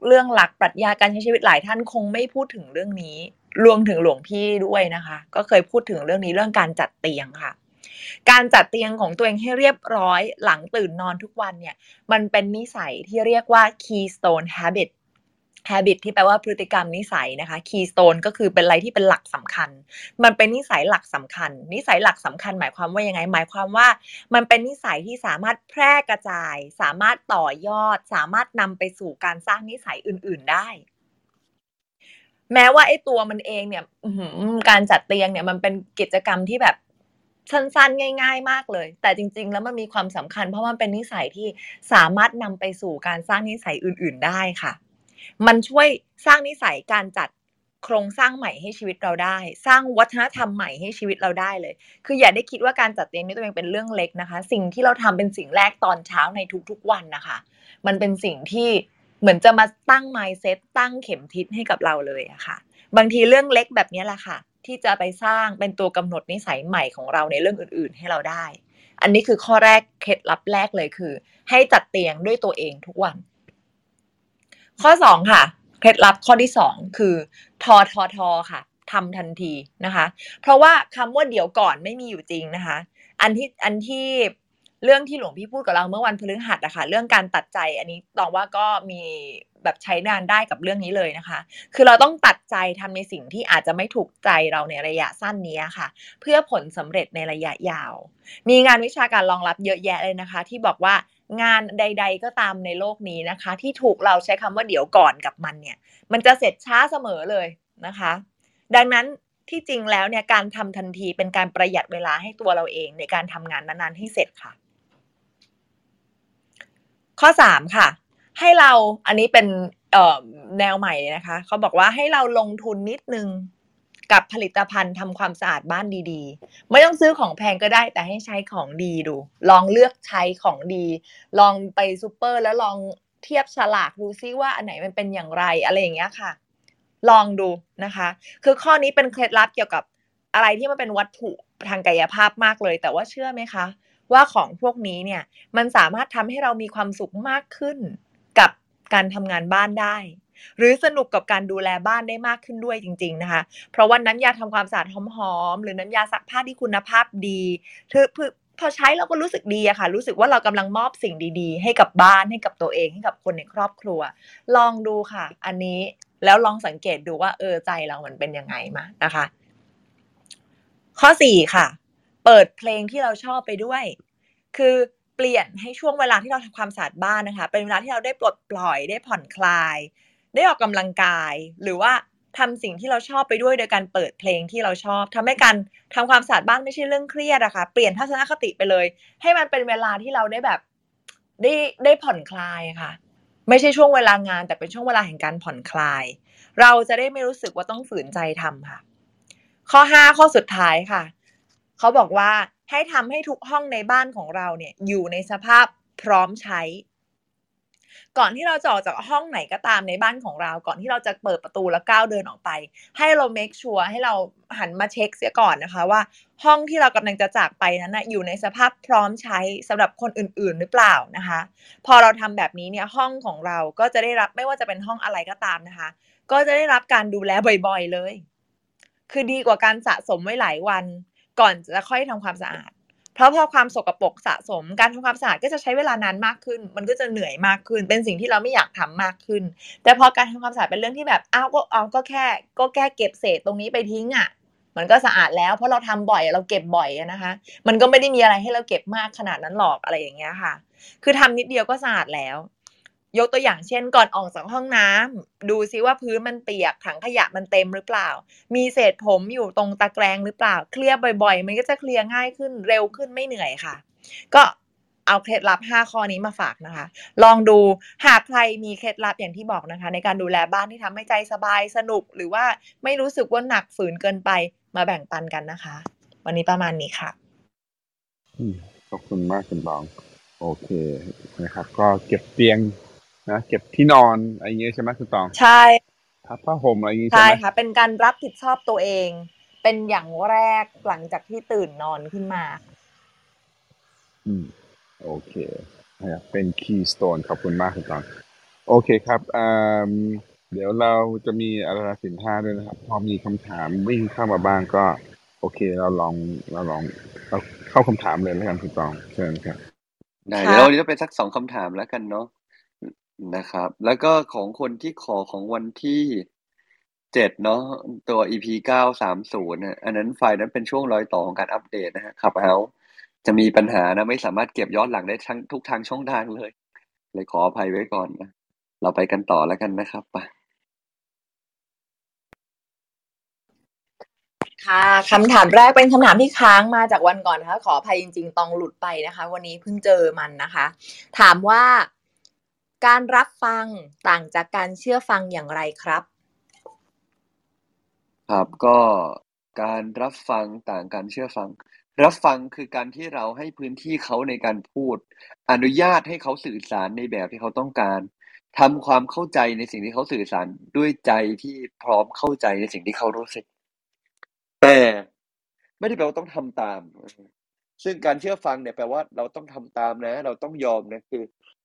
[SPEAKER 5] เรื่องหลักปรัชญาการใช้ชีวิตหลายท่านคงไม่พูดถึงเรื่องนี้ รวมถึงหลวงพี่ด้วยนะคะ ก็เคยพูดถึงเรื่องนี้เรื่องการจัดเตียงค่ะ การจัดเตียงของตัวเองให้เรียบร้อยหลังตื่นนอนทุกวันเนี่ย มันเป็นนิสัยที่เรียกว่า keystone habit habit ที่แปลว่าพฤติกรรมนิสัยนะคะ keystone ก็คือเป็นอะไรที่เป็นหลักสำคัญ มันเป็นนิสัยหลักสำคัญ นิสัยหลักสำคัญ หมายความว่ายังไง หมายความว่า มันเป็นนิสัยที่สามารถแพร่กระจาย สามารถต่อยอด สามารถนำไปสู่การสร้างนิสัยอื่น ๆ ได้ แม้ว่าไอ้ตัวมันเองเนี่ยการจัดเตียงเนี่ยมันเป็นกิจกรรมที่แบบสั้นๆง่าย ๆ มากเลย แต่จริง ๆ แล้วมันมีความสำคัญ เพราะมันเป็นนิสัยที่สามารถนำไปสู่การสร้างนิสัยอื่น ๆได้ค่ะ มันช่วยสร้างนิสัยการจัดโครงสร้างใหม่ให้ชีวิตเราได้ สร้างวัฒนธรรมใหม่ให้ชีวิตเราได้เลย คืออย่าได้คิดว่าการจัดเตียงนี่ตัวเองเป็นเรื่องเล็กนะคะ สิ่งที่เราทำเป็นสิ่งแรกตอนเช้าในทุกๆวันนะคะ มันเป็นสิ่งที่ เหมือนจะมาตั้ง mindset ตั้งเข็มทิศให้กับเราเลยอะค่ะ บางทีเรื่องเล็กแบบนี้แหละค่ะ ที่จะไปสร้างเป็นตัวกำหนดนิสัยใหม่ของเราในเรื่องอื่น ๆ ให้เราได้ อันนี้คือข้อแรกเคล็ดลับแรกเลยคือ ให้จัดเตียงด้วยตัวเองทุกวัน ข้อสองค่ะ เคล็ดลับข้อที่สองคือ ทอทอทอค่ะทำทันทีนะคะ เพราะว่าคำว่าเดี๋ยวก่อนไม่มีอยู่จริงนะคะ อันที่อันที่ เรื่องที่หลวงพี่พูดกับเราเมื่อวันพฤหัสอะค่ะเรื่องการตัดใจอันนี้ตองว่าก็มีแบบใช้งานได้กับเรื่องนี้เลยนะคะ คือเราต้องตัดใจทำในสิ่งที่อาจจะไม่ถูกใจเราในระยะสั้นนี้ค่ะ เพื่อผลสำเร็จในระยะยาว มีงานวิชาการรองรับเยอะแยะเลยนะคะ ที่บอกว่างานใด ๆ ก็ตามในโลกนี้นะคะ ที่ถูกเราใช้คำว่าเดี๋ยวก่อนกับมันเนี่ย มันจะเสร็จช้าเสมอเลยนะคะ ดังนั้นที่จริงแล้วเนี่ยการทำทันทีเป็นการประหยัดเวลาให้ตัวเราเองในการทำงานนั้นๆให้เสร็จค่ะ ข้อสามค่ะ ให้เราอันนี้เป็นแนวใหม่นะคะเขาบอกว่าให้เราลงทุนนิดนึงกับผลิตภัณฑ์ทำความสะอาดบ้านดีๆ ไม่ต้องซื้อของแพงก็ได้แต่ให้ใช้ของดีดู ลองเลือกใช้ของดี ลองไปซูเปอร์แล้วลองเทียบฉลากดูซิว่าอันไหนมันเป็นอย่างไรอะไรอย่างเงี้ยค่ะ ลองดูนะคะ คือข้อนี้เป็นเคล็ดลับเกี่ยวกับอะไรที่มันเป็นวัตถุทางกายภาพมากเลย แต่ว่าเชื่อไหมคะ ว่าของพวกนี้เนี่ยมันสามารถทำให้เรามีความสุขมากขึ้นกับการทำงานบ้านได้ หรือสนุกกับการดูแลบ้านได้มากขึ้นด้วยจริง ๆนะคะ เพราะว่าน้ำยาทำความสะอาดหอมๆหรือน้ำยาซักผ้าที่คุณภาพดีคือพอใช้เราก็รู้สึกดีอะค่ะ รู้สึกว่าเรากำลังมอบสิ่งดีๆ ให้กับบ้านให้กับตัวเองให้กับคนในครอบครัว ลองดูค่ะ อันนี้แล้วลองสังเกตดูว่าเออใจเรามันเป็นยังไงมานะคะ ข้อสี่ค่ะ เปิดเพลงที่เราชอบไปด้วย คือเปลี่ยนให้ช่วงเวลาที่เราทำความสะอาดบ้านนะคะ เป็นเวลาที่เราได้ปลดปล่อยได้ผ่อนคลาย ได้ออกกำลังกาย หรือว่าทำสิ่งที่เราชอบไปด้วยโดยการเปิดเพลงที่เราชอบทำให้การทำความสะอาดบ้านไม่ใช่เรื่องเครียดอะคะ่ะเปลี่ยนทัศนคติไปเลย ให้มันเป็นเวลาที่เราได้แบบได้ได้ผ่อนคลายค่ะ ไม่ใช่ช่วงเวลางาน แต่เป็นช่วงเวลาแห่งการผ่อนคลาย เราจะได้ไม่รู้สึกว่าต้องฝืนใจทำค่ะ ข้อห้าข้อสุดท้ายค่ะ เขาบอกว่าให้ทำให้ทุกห้องในบ้านของเราเนี่ยอยู่ในสภาพพร้อมใช้ ก่อนที่เราจะออกจากห้องไหนก็ตามในบ้านของเรา ก่อนที่เราจะเปิดประตูแล้วก้าวเดินออกไป ให้เราเมคชัวร์ให้เราหันมาเช็คเสียก่อนนะคะว่า ห้องที่เรากำลังจะจากไปนั้นนะอยู่ในสภาพพร้อมใช้สำหรับคนอื่น ๆ หรือเปล่านะคะ พอเราทำแบบนี้เนี่ยห้องของเราก็จะได้รับไม่ว่าจะเป็นห้องอะไรก็ตามนะคะ ก็จะได้รับการดูแลบ่อย ๆ เลย คือดีกว่าการสะสมไว้หลายวัน ก่อนจะค่อยทำความสะอาด เพราะพอความสกปรกสะสม การทำความสะอาดก็จะใช้เวลานานมากขึ้น มันก็จะเหนื่อยมากขึ้น เป็นสิ่งที่เราไม่อยากทำมากขึ้น แต่พอการทำความสะอาดเป็นเรื่องที่แบบอ้าวก็เอาก็แค่ ก็แค่เก็บเศษตรงนี้ไปทิ้งอะมันก็สะอาดแล้วเพราะเราทำบ่อยเราเก็บบ่อยนะคะ มันก็ไม่ได้มีอะไรให้เราเก็บมากขนาดนั้นหรอกอะไรอย่างเงี้ยค่ะ คือทำนิดเดียวก็สะอาดแล้ว ยกตัวอย่างเช่นก่อนออกจากห้องน้ำดูซิว่าพื้นมันเปียกถังขยะมันเต็มหรือเปล่า มีเศษผมอยู่ตรงตะแกรงหรือเปล่า เคลียร์บ่อยๆ มันก็จะเคลียร์ง่ายขึ้นเร็วขึ้นไม่เหนื่อยค่ะ ก็เอาเคล็ดลับ 5 ข้อนี้มาฝากนะคะ ลองดูหากใครมีเคล็ดลับอย่างที่บอกนะคะ ในการดูแลบ้านที่ทำให้ใจสบายสนุก หรือว่าไม่รู้สึกว่าหนักฝืนเกินไปมาแบ่งปันกันนะคะ วันนี้ประมาณนี้ค่ะ
[SPEAKER 3] ขอบคุณมากคุณบองโอเคนะครับ ก็เก็บเตียง นะเก็บที่นอนอะไรเงี้ยใช่ไหมคุณตอง
[SPEAKER 5] ใช่
[SPEAKER 3] พับผ้าห่มอะไรอย่างงี้
[SPEAKER 5] ใช่ไหมใช่ค่ะ เป็นการรับผิดชอบตัวเอง เป็นอย่างแรกหลังจากที่ตื่นนอนขึ้นมา
[SPEAKER 3] อืม โอเคนะครับเป็นคีย์สโตนขอบคุณมากคุณตองโอเคครับอ่าเดี๋ยวเราจะมีอาราสินห้าด้วยนะครับ พอมีคำถามวิ่งเข้ามาบ้างก็ โอเค เราลองเราลองเราเข้าคำถามเลยแล้วกันคุณตองเชิญครับ
[SPEAKER 4] ได้เดี๋ยวเราจะเป็นสักสองคำถามแล้วกันเนาะ นะครับ แล้วก็ของคนที่ขอของวันที่เจ็ดเนาะตัว EP เก้าสามศูนย์อันนั้นไฟล์นั้นเป็นช่วงรอยต่อของการอัปเดตนะฮะขับเฮาจะมีปัญหานะ ไม่สามารถเก็บย้อนหลังได้ทั้งทุกทางช่องทางเลย เลยขออภัยไว้ก่อนนะเราไปกันต่อแล้วกันนะครับปะ
[SPEAKER 5] ค่ะคำถามแรกเป็นคำถามที่ค้างมาจากวันก่อนนะคะ ขออภัยจริง ๆต้องหลุดไปนะคะ วันนี้เพิ่งเจอมันนะคะ ถามว่า การรับฟังต่างจากการเชื่อฟังอย่างไรครับ
[SPEAKER 4] ครับก็การรับฟังต่างการเชื่อฟัง รับฟังคือการที่เราให้พื้นที่เขาในการพูด อนุญาตให้เขาสื่อสารในแบบที่เขาต้องการทำความเข้าใจในสิ่งที่เขาสื่อสารด้วยใจที่พร้อมเข้าใจในสิ่งที่เขารู้สึก แต่ไม่ได้แปลว่าต้องทำตาม ซึ่งการเชื่อฟังเนี่ยแปลว่าเราต้องทำตามนะ เราต้องยอมนะคือ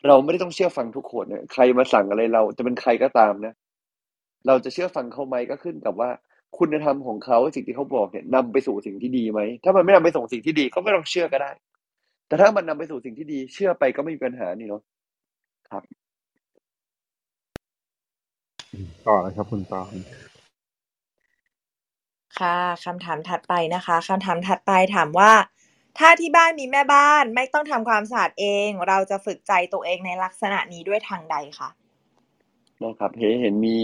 [SPEAKER 4] เราไม่ได้ต้องเชื่อฟังทุกคนนะใครมาสั่งอะไรเราจะเป็นใครก็ตามนะ เราจะเชื่อฟังเขาไหมก็ขึ้นกับว่า คุณธรรมของเขาสิ่งที่เขาบอกเนี่ยนำไปสู่สิ่งที่ดีไหมถ้ามันไม่นำไปสู่สิ่งที่ดีก็ไม่ต้องเชื่อก็ได้ แต่ถ้ามันนำไปสู่สิ่งที่ดี เชื่อไปก็ไม่มีปัญหานี่เนาะครับ
[SPEAKER 3] ต่อเลยครับ คุณตอง
[SPEAKER 5] ค่ะคำถามถัดไปนะคะคำถามถัดไปถามว่า ถ้าที่บ้านมีแม่บ้านไม่ต้องทำความสะอาดเอง เราจะฝึกใจตัวเองในลักษณะนี้ด้วยทางใดคะ
[SPEAKER 4] นะครับเห็นเห็นมี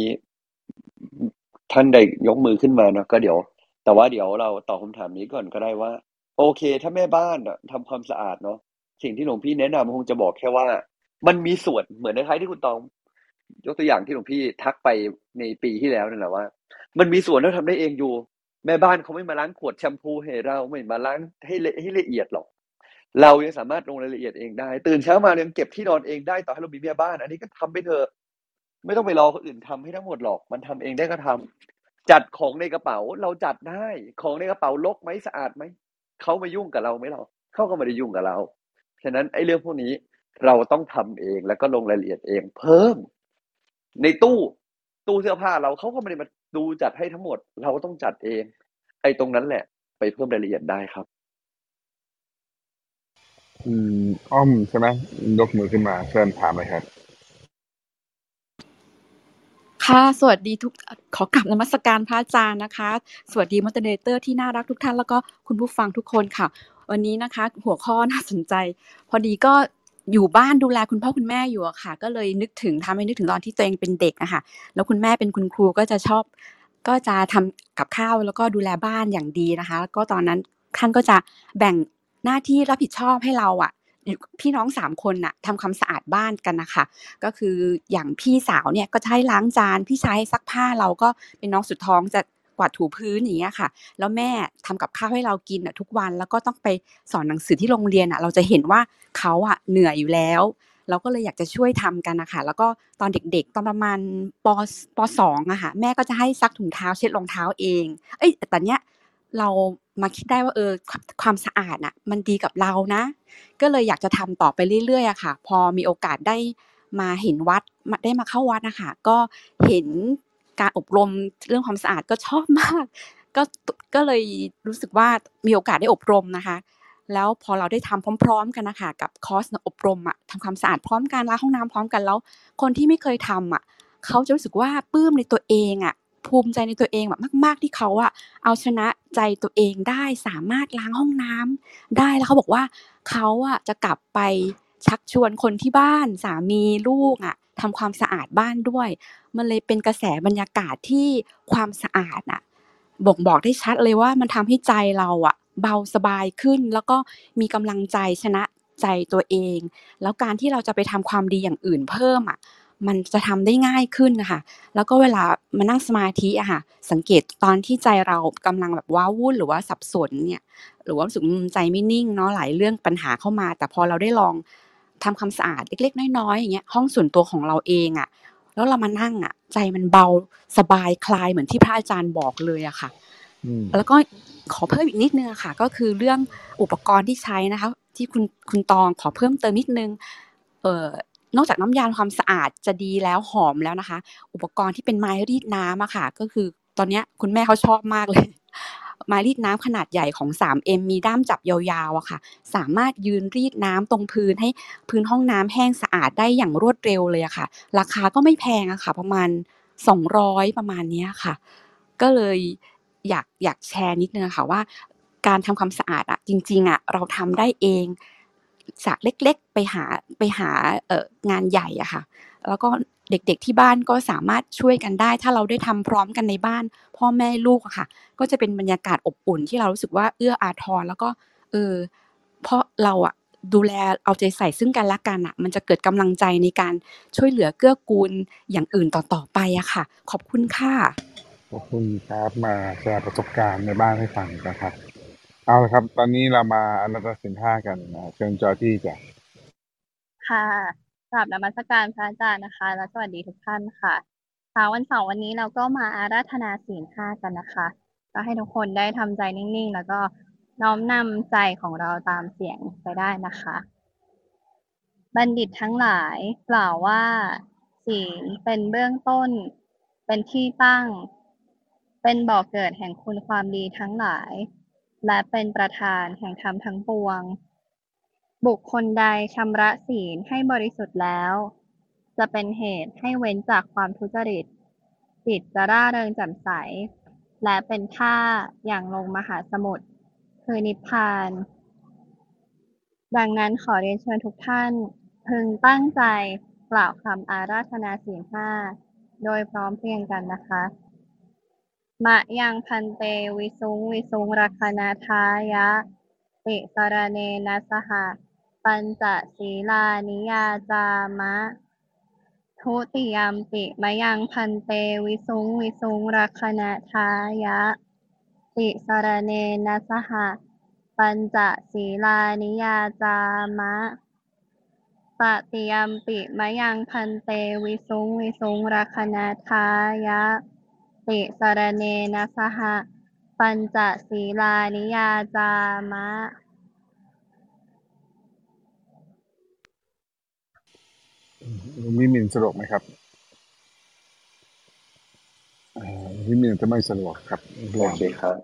[SPEAKER 4] ท่านใดยกมือขึ้นมาเนาะก็เดี๋ยว แต่ว่าเดี๋ยวเราตอบคาถามนี้ก่อนก็ได้ว่า โอเค ถ้าแม่บ้านอะทำความสะอาดเนาะสิ่งที่หลวงพี่แนะนำคงจะบอกแค่ว่า มันมีส่วนเหมือนในท้ายที่คุณตองยกตัวอย่างที่หลวงพี่ทักไปในปีที่แล้วนั่นแหละว่า มันมีส่วนที่ทำได้เองอยู่ แม่บ้านเขาไม่มาล้างขวดแชมพูให้เราไม่มาล้างให้ละให้ละเอียดหรอก เรายังสามารถลงรายละเอียดเองได้ ตื่นเช้ามายังเก็บที่นอนเองได้ต่อให้เรามีแม่บ้าน อันนี้ก็ทำไปเถอะไม่ต้องไปรอคนอื่นทำให้ทั้งหมดหรอก มันทำเองได้ก็ทำจัดของในกระเป๋าเราจัดได้ของในกระเป๋ารกไหมสะอาดไหมเขามายุ่งกับเราไหมเราเขาก็ไม่ได้ยุ่งกับเราฉะนั้นไอ้เรื่องพวกนี้เราต้องทำเองแล้วก็ลงรายละเอียดเองเพิ่ม ในตู้ตู้เสื้อผ้าเราเขาก็ไม่ได้มา ดูจัดให้ทั้งหมด เราก็ต้องจัดเอง ไอ้ตรงนั้นแหละ ไปเพิ่มรายละเอียดได้ครับ
[SPEAKER 3] อืมอ้อมใช่ไหมยกมือขึ้นมาเชิญถามเลยครับ
[SPEAKER 6] ค่ะ สวัสดีทุกขอกลับนมัสการพระอาจารย์นะคะ สวัสดีมอ d เ r เตอร์ที่น่ารักทุกท่านแล้วก็คุณผู้ฟังทุกคนค่ะ วันนี้นะคะ หัวข้อน่าสนใจ พอดีก็ อยู่บ้านดูแลคุณพ่อคุณแม่อยู่อะค่ะ ก็เลยนึกถึงทำให้นึกถึงตอนที่ตัวเองเป็นเด็กอะค่ะ แล้วคุณแม่เป็นคุณครูก็จะชอบ ก็จะทำกับข้าวแล้วก็ดูแลบ้านอย่างดีนะคะ แล้วก็ตอนนั้นท่านก็จะแบ่งหน้าที่รับผิดชอบให้เราอะพี่น้องสามคนน่ะทำความสะอาดบ้านกันนะคะก็คืออย่างพี่สาวเนี่ยก็จะให้ล้างจานพี่ชายให้ซักผ้าเราก็เป็นน้องสุดท้องจะ กวาดถูพื้นอย่างเงี้ยค่ะ แล้วแม่ทำกับข้าวให้เรากินอะทุกวันแล้วก็ต้องไปสอนหนังสือที่โรงเรียนอะ เราจะเห็นว่าเขาอะเหนื่อยอยู่แล้ว เราก็เลยอยากจะช่วยทำกันนะคะแล้วก็ตอนเด็กๆ ตอนประมาณปปสองอะค่ะแม่ก็จะให้ซักถุงเท้าเช็ดรองเท้าเอง เอ้ยแต่เนี้ยเรามาคิดได้ว่าเออความสะอาดน่ะมันดีกับเรานะ ก็เลยอยากจะทำต่อไปเรื่อยๆอะค่ะ พอมีโอกาสได้มาเห็นวัดมาได้มาเข้าวัดนะคะก็เห็น การอบรมเรื่องความสะอาดก็ชอบมาก ก็ก็เลยรู้สึกว่ามีโอกาสได้อบรมนะคะ แล้วพอเราได้ทำพร้อม ๆ กันนะคะกับคอร์สอบรมอะทำความสะอาดพร้อมกันล้างห้องน้ำพร้อมกันแล้ว คนที่ไม่เคยทำอะเขาจะรู้สึกว่าปลื้มในตัวเองอะภูมิใจในตัวเองแบบมาก ๆ ที่เขาอะเอาชนะใจตัวเองได้สามารถล้างห้องน้ำได้แล้วเขาบอกว่าเขาอะจะกลับไปชักชวนคนที่บ้านสามีลูกอะ ทำความสะอาดบ้านด้วย มันเลยเป็นกระแสบรรยากาศที่ความสะอาดอะบ่งบอกได้ชัดเลยว่ามันทำให้ใจเราอะเบาสบายขึ้น แล้วก็มีกำลังใจชนะใจตัวเอง แล้วการที่เราจะไปทำความดีอย่างอื่นเพิ่มอะมันจะทำได้ง่ายขึ้นนะคะแล้วก็เวลามานั่งสมาธิอะค่ะ สังเกตตอนที่ใจเรากำลังแบบว้าวุ่นหรือว่าสับสนเนี่ย หรือว่ารู้สึกใจไม่นิ่งเนาะหลายเรื่องปัญหาเข้ามา แต่พอเราได้ลอง ทำความสะอาดเล็กๆ น้อยๆอย่างเงี้ยห้องส่วนตัวของเราเองอะแล้วเรามานั่งอะใจมันเบาสบายคลายเหมือนที่พระอาจารย์บอกเลยอะค่ะแล้วก็ขอเพิ่มอีกนิดนึงค่ะ ก็คือเรื่องอุปกรณ์ที่ใช้นะคะ ที่คุณคุณตองขอเพิ่มเติมนิดนึง เอ่อนอกจากน้ำยาความสะอาดจะดีแล้วหอมแล้วนะคะ อุปกรณ์ที่เป็นไม้รีดน้ำอะค่ะ ก็คือตอนเนี้ยคุณแม่เขาชอบมากเลย ไม้รีดน้ำขนาดใหญ่ของ 3M มีด้ามจับยาวๆอะค่ะ สามารถยืนรีดน้ำตรงพื้นให้พื้นห้องน้ำแห้งสะอาดได้อย่างรวดเร็วเลยอะค่ะ ราคาก็ไม่แพงอะค่ะ ประมาณ 200 ประมาณนี้ค่ะ ก็เลยอยากอยากแชร์นิดนึงค่ะว่า การทำความสะอาดอะจริงๆอะเราทำได้เองจากเล็กๆไปหาไปหาเอองานใหญ่อะค่ะ แล้วก็ เด็กๆที่บ้านก็สามารถช่วยกันได้ ถ้าเราได้ทำพร้อมกันในบ้าน พ่อแม่ลูกอะค่ะ ก็จะเป็นบรรยากาศอบอุ่นที่เรารู้สึกว่าเอื้ออาทรแล้วก็เออเพราะเราอะดูแลเอาใจใส่ซึ่งกันและกันอะมันจะเกิดกำลังใจในการช่วยเหลือเกื้อกูลอย่างอื่นต่อๆไปอะค่ะ ขอบคุณค่ะ
[SPEAKER 3] ขอบคุณครับมาแชร์ประสบการณ์ในบ้านให้ฟังนะครับ เอาละครับ ตอนนี้เรามาอนัตตสินห้ากันนะเชิญจอที่จ้ะ
[SPEAKER 7] ค่ะ กราบนมัสการพระอาจารย์นะคะ และสวัสดีทุกท่านค่ะเช้าวันเสาร์วันนี้เราก็มาอาราธนาศีลห้ากันนะคะ ก็ให้ทุกคนได้ทำใจนิ่งๆ แล้วก็น้อมนำใจของเราตามเสียงไปได้นะคะ บัณฑิตทั้งหลายกล่าวว่าศีลเป็นเบื้องต้น เป็นที่ตั้ง เป็นบ่อกเกิดแห่งคุณความดีทั้งหลาย และเป็นประธานแห่งธรรมทั้งปวง บุคคลใดชำระศีลให้บริสุทธิ์แล้ว จะเป็นเหตุให้เว้นจากความทุจริต จิตจะร่าเริงแจ่มใส และเป็นท่าอย่างลงมหาสมุทรคือนิพพาน ดังนั้นขอเรียนเชิญทุกท่าน พึงตั้งใจกล่าวคำอาราธนาศีลห้าโดยพร้อมเพรียงกันนะคะมะยังพันเตวิสุงวิสุงรัคนาทายะติสรเนนะสหะ ปัญจศีลานิยาจามะ ทุติยมปิมยังพันเตวิสุงวิสุงรักขณทายะ ติสรเนนะสหปัญจศีลานิยาจามะตติยมปิมยังพันเตวิสุงวิสุงรักขณทายะ ติสรเนนะสหปัญจศีลานิยาจามะ
[SPEAKER 3] หล วงพี่มินสะดวกไหมครับเอ่อหลวงพี่มินจะไม่สะดวกครับ
[SPEAKER 4] โอเคครับ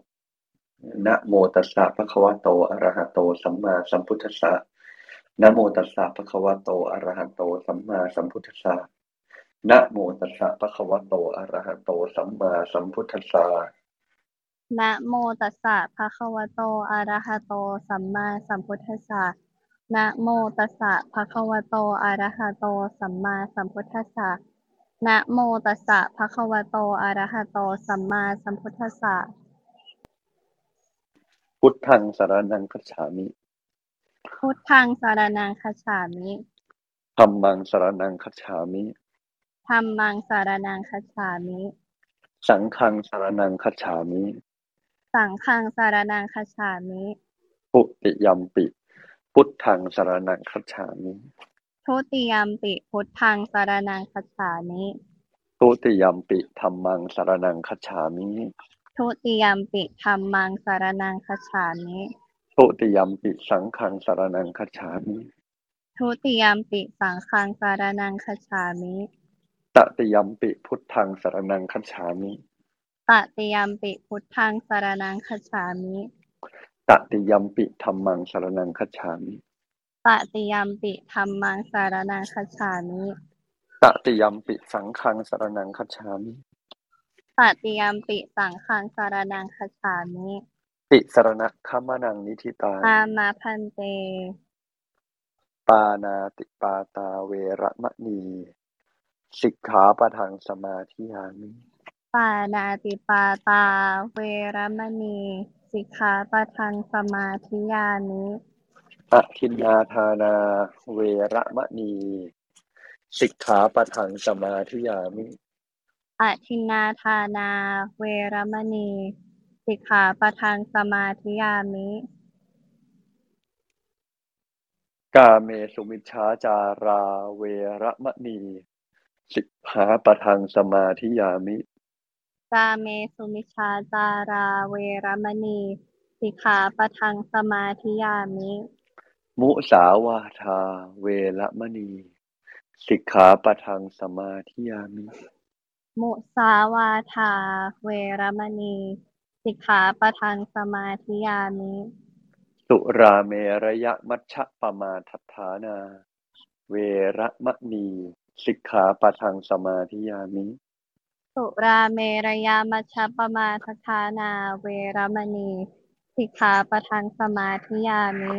[SPEAKER 4] นะโมตัสสะภะคะวะโตอะระหะโต สัมมาสัมพุทธัสสะนะโมตัสสะภะคะวะโตอะระหะโต สัมมาสัมพุทธัสสะนะโมตัสสะภะคะวะโตอะระหะโต สัมมาสัมพุทธัสสะ
[SPEAKER 7] นะโมตัสสะภะคะวะโตอะระหะโต สัมมาสัมพุทธัสสะ นะโมตัสสะภะคะวะโต อะระหะโต สัมมาสัมพุทธัสสะ นะโมตัสสะภะคะวะโต อะระหะโต สัมมาสัมพุทธัสสะ
[SPEAKER 4] พุทธังสรณังคัจฉามิ
[SPEAKER 7] พุทธังสารนังคัจฉามิ
[SPEAKER 4] ธัมมังสรณังคัจฉามิ
[SPEAKER 7] ธัมมังสารนังคัจฉามิ
[SPEAKER 4] สังฆังสรณังคัจฉามิ
[SPEAKER 7] สังฆังสารนังคัจฉามิ
[SPEAKER 4] ปุติยัมปิ พุทธังสรณังคัจฉามิ
[SPEAKER 7] ทุติยมปิพุทธังสารนังคัจฉามิ
[SPEAKER 4] ทุติยัมปิธัมมังสรณังคัจฉามิ
[SPEAKER 7] ทุติยมปิธัมมังสารนังคัจฉามิ
[SPEAKER 4] ทุติยัมปิสังฆังสรณังคัจฉามิ
[SPEAKER 7] ทุติยมปิสังฆังสารนังคัจฉามิ
[SPEAKER 4] ตติยัมปิพุทธังสรณังคัจฉามิ
[SPEAKER 7] ตติยมปิพุทธังสารนังคัจฉามิ
[SPEAKER 4] ตติยัมปิธัมมังสรณังคัจฉามิ
[SPEAKER 7] ตติยมปิธัมมังสารนังคัจฉามิ
[SPEAKER 4] ตติยัมปิสังฆังสรณังคัจฉามิ
[SPEAKER 7] ตติยมปิสังฆังสารนังคัจฉามิ
[SPEAKER 4] ติสรณะขมานังนิธิตา
[SPEAKER 7] อามาพันเต
[SPEAKER 4] ปานาติปาตาเวระมะนีสิกขาปะทังสมาธิยามิ
[SPEAKER 7] ปานาติปาตาเวรมณี สิกขาปะทังสมาธิยามิ
[SPEAKER 4] อทินนาทานาเวระมะนีสิกขาปะทังสมาธิยามิ
[SPEAKER 7] อทินนาทานาเวรมณี สิกขาปะทังสมาธิยามิ
[SPEAKER 4] กาเมสุมิชฌาจาราเวระมะนีสิกขาปะทังสมาธิยามิ
[SPEAKER 7] กาเมสุมิชฌาจาราเวรมณี สิกขาปะทังสมาธิยามิ
[SPEAKER 4] มุสาวาทาเวระมณี สิกขาปะทังสมาธิยามิ
[SPEAKER 7] มุสาวาทาเวรมณี สิกขาปะทังสมาธิยามิ
[SPEAKER 4] สุราเมระยะมัชฌะปมาทัฏฐานา เวระมะนีสิกขาปะทังสมาธิยามิ
[SPEAKER 7] สุราเมรยามัชฌัปปมาทฐานาเวรมณีสิกขาปะทังสมาธิยามิ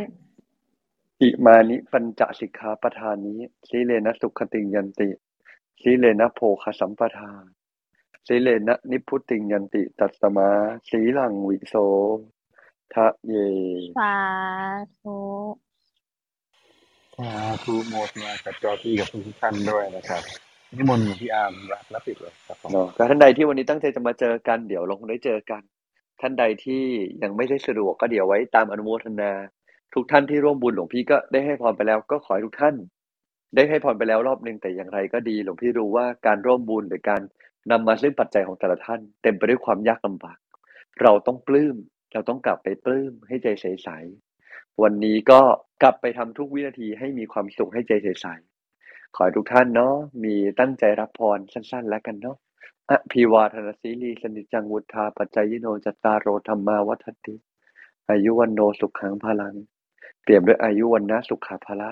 [SPEAKER 4] อิมานิปัญจสิกขาปทานิสีเลนะสุขติงยันติสีเลนะโภคสัมปทาสีเลนะนิพพุติงยันติตัสมาสีลังวิโสทะเย
[SPEAKER 7] สาธุ
[SPEAKER 3] สาธุโมทนากับจอพี่กับทุกท่านด้วยนะครับ นิมนต์หลวงพี่อาร์มรับและปิดเลยครับผม
[SPEAKER 4] เนาะก็ท่านใดที่วันนี้ตั้งใจจะมาเจอกันเดี๋ยวเราคงได้เจอกัน ท่านใดที่ยังไม่ได้สะดวกก็เดี๋ยวไว้ตามอนุโมทนา ทุกท่านที่ร่วมบุญหลวงพี่ก็ได้ให้พรไปแล้วก็ขอให้ทุกท่าน ได้ให้พรไปแล้วรอบหนึ่งแต่อย่างไรก็ดี หลวงพี่รู้ว่าการร่วมบุญหรือการนำมาซึ่งปัจจัยของแต่ละท่าน เต็มไปด้วยความยากลำบาก เราต้องปลื้มเราต้องกลับไปปลื้มให้ใจใสๆวันนี้ก็กลับไปทำทุกวินาทีให้มีความสุขให้ใจใสๆ ขอให้ทุกท่านเนาะมีตั้งใจรับพรสั้น ๆ แล้วกันเนาะอภิวาทนาสีลีสนิจังวุธาปัจจายโนจัตตารโรธรรมาวัฏติ อายุวันโนสุขังพลังเปรียบด้วยอายุวันนะสุขาภละ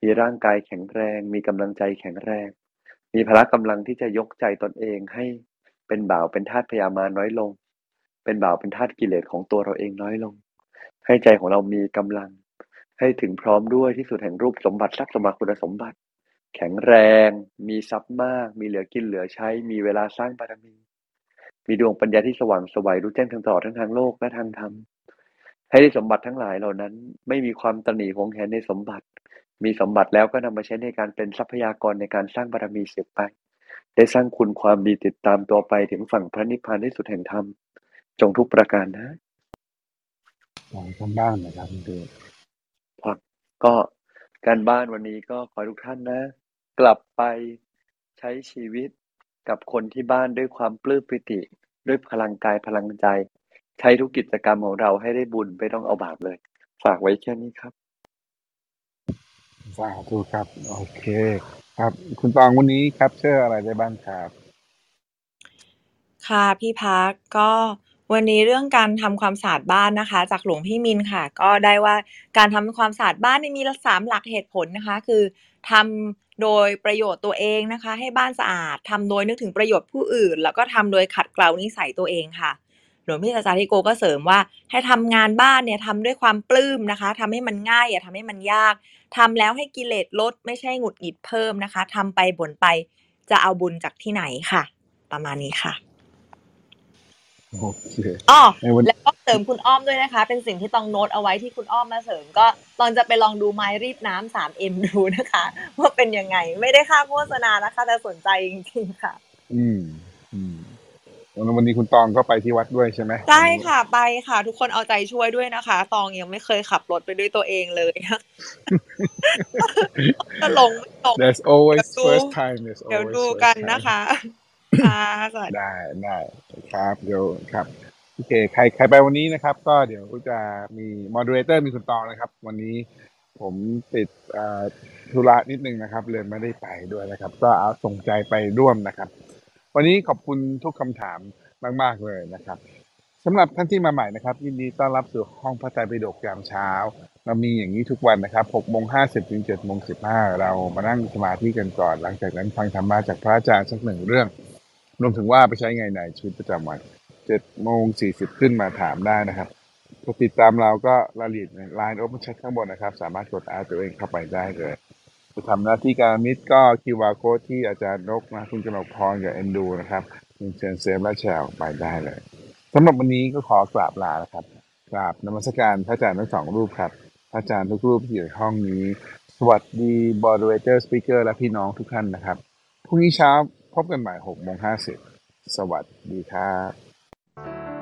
[SPEAKER 4] มีร่างกายแข็งแรง มีกำลังใจแข็งแรง มีพละกำลังที่จะยกใจตนเองให้เป็นบ่าวเป็นทาสพยามาน้อยลง เป็นบ่าวเป็นทาสกิเลสของตัวเราเองน้อยลง ให้ใจของเรามีกำลัง ให้ถึงพร้อมด้วยที่สุดแห่งรูปสมบัติทรัพย์สมบัติคุณสมบัติ แข็งแรง มีทรัพย์มาก มีเหลือกินเหลือใช้ มีเวลาสร้างบารมี มีดวงปัญญาที่สว่างไสวัยรู้แจ้งทางตลอดทั้งทางโลกและทางธรรม ให้ได้สมบัติทั้งหลายเหล่านั้น ไม่มีความตระหนี่หวงแหนในสมบัติ มีสมบัติแล้วก็นำมาใช้ในการเป็นทรัพยากรในการสร้างบารมีสืบไป ได้สร้างคุณความดีติดตามตัวไปถึงฝั่งพระนิพพานที่สุดแห่งธรรม จงทุกประการนะ
[SPEAKER 3] ลองกันบ้างนะครับคุณเดช
[SPEAKER 4] ครับก็การบ้านวันนี้ก็ขอให้ทุกท่านนะ กลับไปใช้ชีวิตกับคนที่บ้านด้วยความปลื้มปิติ ด้วยพลังกายพลังใจ ใช้ทุกกิจกรรมของเราให้ได้บุญไม่ต้องเอาบาปเลย ฝากไว้แค่นี้ครับ
[SPEAKER 3] สาธุครับโอเค ครับ คุณตองวันนี้ครับเชื่ออะไรได้บ้างครับ
[SPEAKER 5] ค่ะพี่พักก็วันนี้เรื่องการทำความสะอาดบ้านนะคะ จากหลวงพี่มินค่ะ ก็ได้ว่าการทำความสะอาดบ้านเนี่ยมีสามหลักเหตุผลนะคะ คือทำ โดยประโยชน์ตัวเองนะคะ ให้บ้านสะอาดทำโดยนึกถึงประโยชน์ผู้อื่น แล้วก็ทำโดยขัดเกลานิสัยตัวเองค่ะหลวงพี่อาจารย์ทิโกก็เสริมว่าให้ทำงานบ้านเนี่ยทำด้วยความปลื้มนะคะทำให้มันง่ายอย่าทำให้มันยากทำแล้วให้กิเลสลดไม่ใช่หงุดหงิดเพิ่มนะคะทำไปบ่นไปจะเอาบุญจากที่ไหนค่ะ ประมาณนี้ค่ะ
[SPEAKER 3] โอเค
[SPEAKER 5] อ๋อ
[SPEAKER 3] ในวัน
[SPEAKER 5] แล้วก็เสริมคุณอ้อมด้วยนะคะ เป็นสิ่งที่ต้องโน้ตเอาไว้ที่คุณอ้อมมาเสริม ก็ลองจะไปลองดูไม้รีดน้ำสามเอ็มดูนะคะ ว่าเป็นยังไง ไม่ได้ค่าโฆษณานะคะ แต่สนใจจริงๆค่ะ
[SPEAKER 3] อืมอืมวันนี้คุณตองก็ไปที่วัดด้วยใช่ไหม
[SPEAKER 5] ใช่ค่ะไปค่ะ ทุกคนเอาใจช่วยด้วยนะคะ ตองยังไม่เคยขับรถไปด้วยตัวเองเลยก็ลงไม่ตก
[SPEAKER 3] There's always
[SPEAKER 5] เดี๋ยวดู
[SPEAKER 3] first time There's
[SPEAKER 5] เดี๋ยว
[SPEAKER 3] always
[SPEAKER 5] ดู
[SPEAKER 3] first
[SPEAKER 5] กัน
[SPEAKER 3] time
[SPEAKER 5] นะคะ ค่ะสวัสดี
[SPEAKER 3] ได้ได้ครับเดี๋ยวครับโอเคใครใครไปวันนี้นะครับ ก็เดี๋ยวจะมี moderator มีคุณตองนะครับ วันนี้ผมติดเอ่อธุระนิดนึงนะครับ เลยไม่ได้ไปด้วยนะครับ ก็เอาส่งใจไปร่วมนะครับ วันนี้ขอบคุณทุกคำถามมาก ๆ เลยนะครับสำหรับท่านที่มาใหม่นะครับ ยินดีต้อนรับสู่ห้องพระไตรปิฎกยามเช้า เรามีอย่างนี้ทุกวันนะครับ6โมง50ถึง7โมง15 เรามานั่งสมาธิกันก่อน หลังจากนั้นฟังธรรมะจากพระอาจารย์สักหนึ่งเรื่อง รวมถึงว่าไปใช้ไงในชีวิตประจำวัน7โมง40ขึ้นมาถามได้นะครับกดติดตามเราก็รายละเอียดใน Line Open Chat ข้างบนนะครับ สามารถกดอาร์ตัวเองเข้าไปได้เลยจะทำหน้าที่กัลยาณมิตรก็ QR Code ที่อาจารย์นกนะคุณกนกพรกับเอ็นดูนะครับคุณเชิญ save และแชร์ออกไปได้เลยสำหรับวันนี้ก็ขอกราบลานะครับกราบนมัสการพระอาจารย์ทั้งสองรูปครับพระอาจารย์ทุกรูปที่อยู่ในห้องนี้ สวัสดี moderator speaker และพี่น้องทุกท่านนะครับพรุ่งนี้เช้า พบกันใหม่หกโมงห้าสิบสวัสดีครับ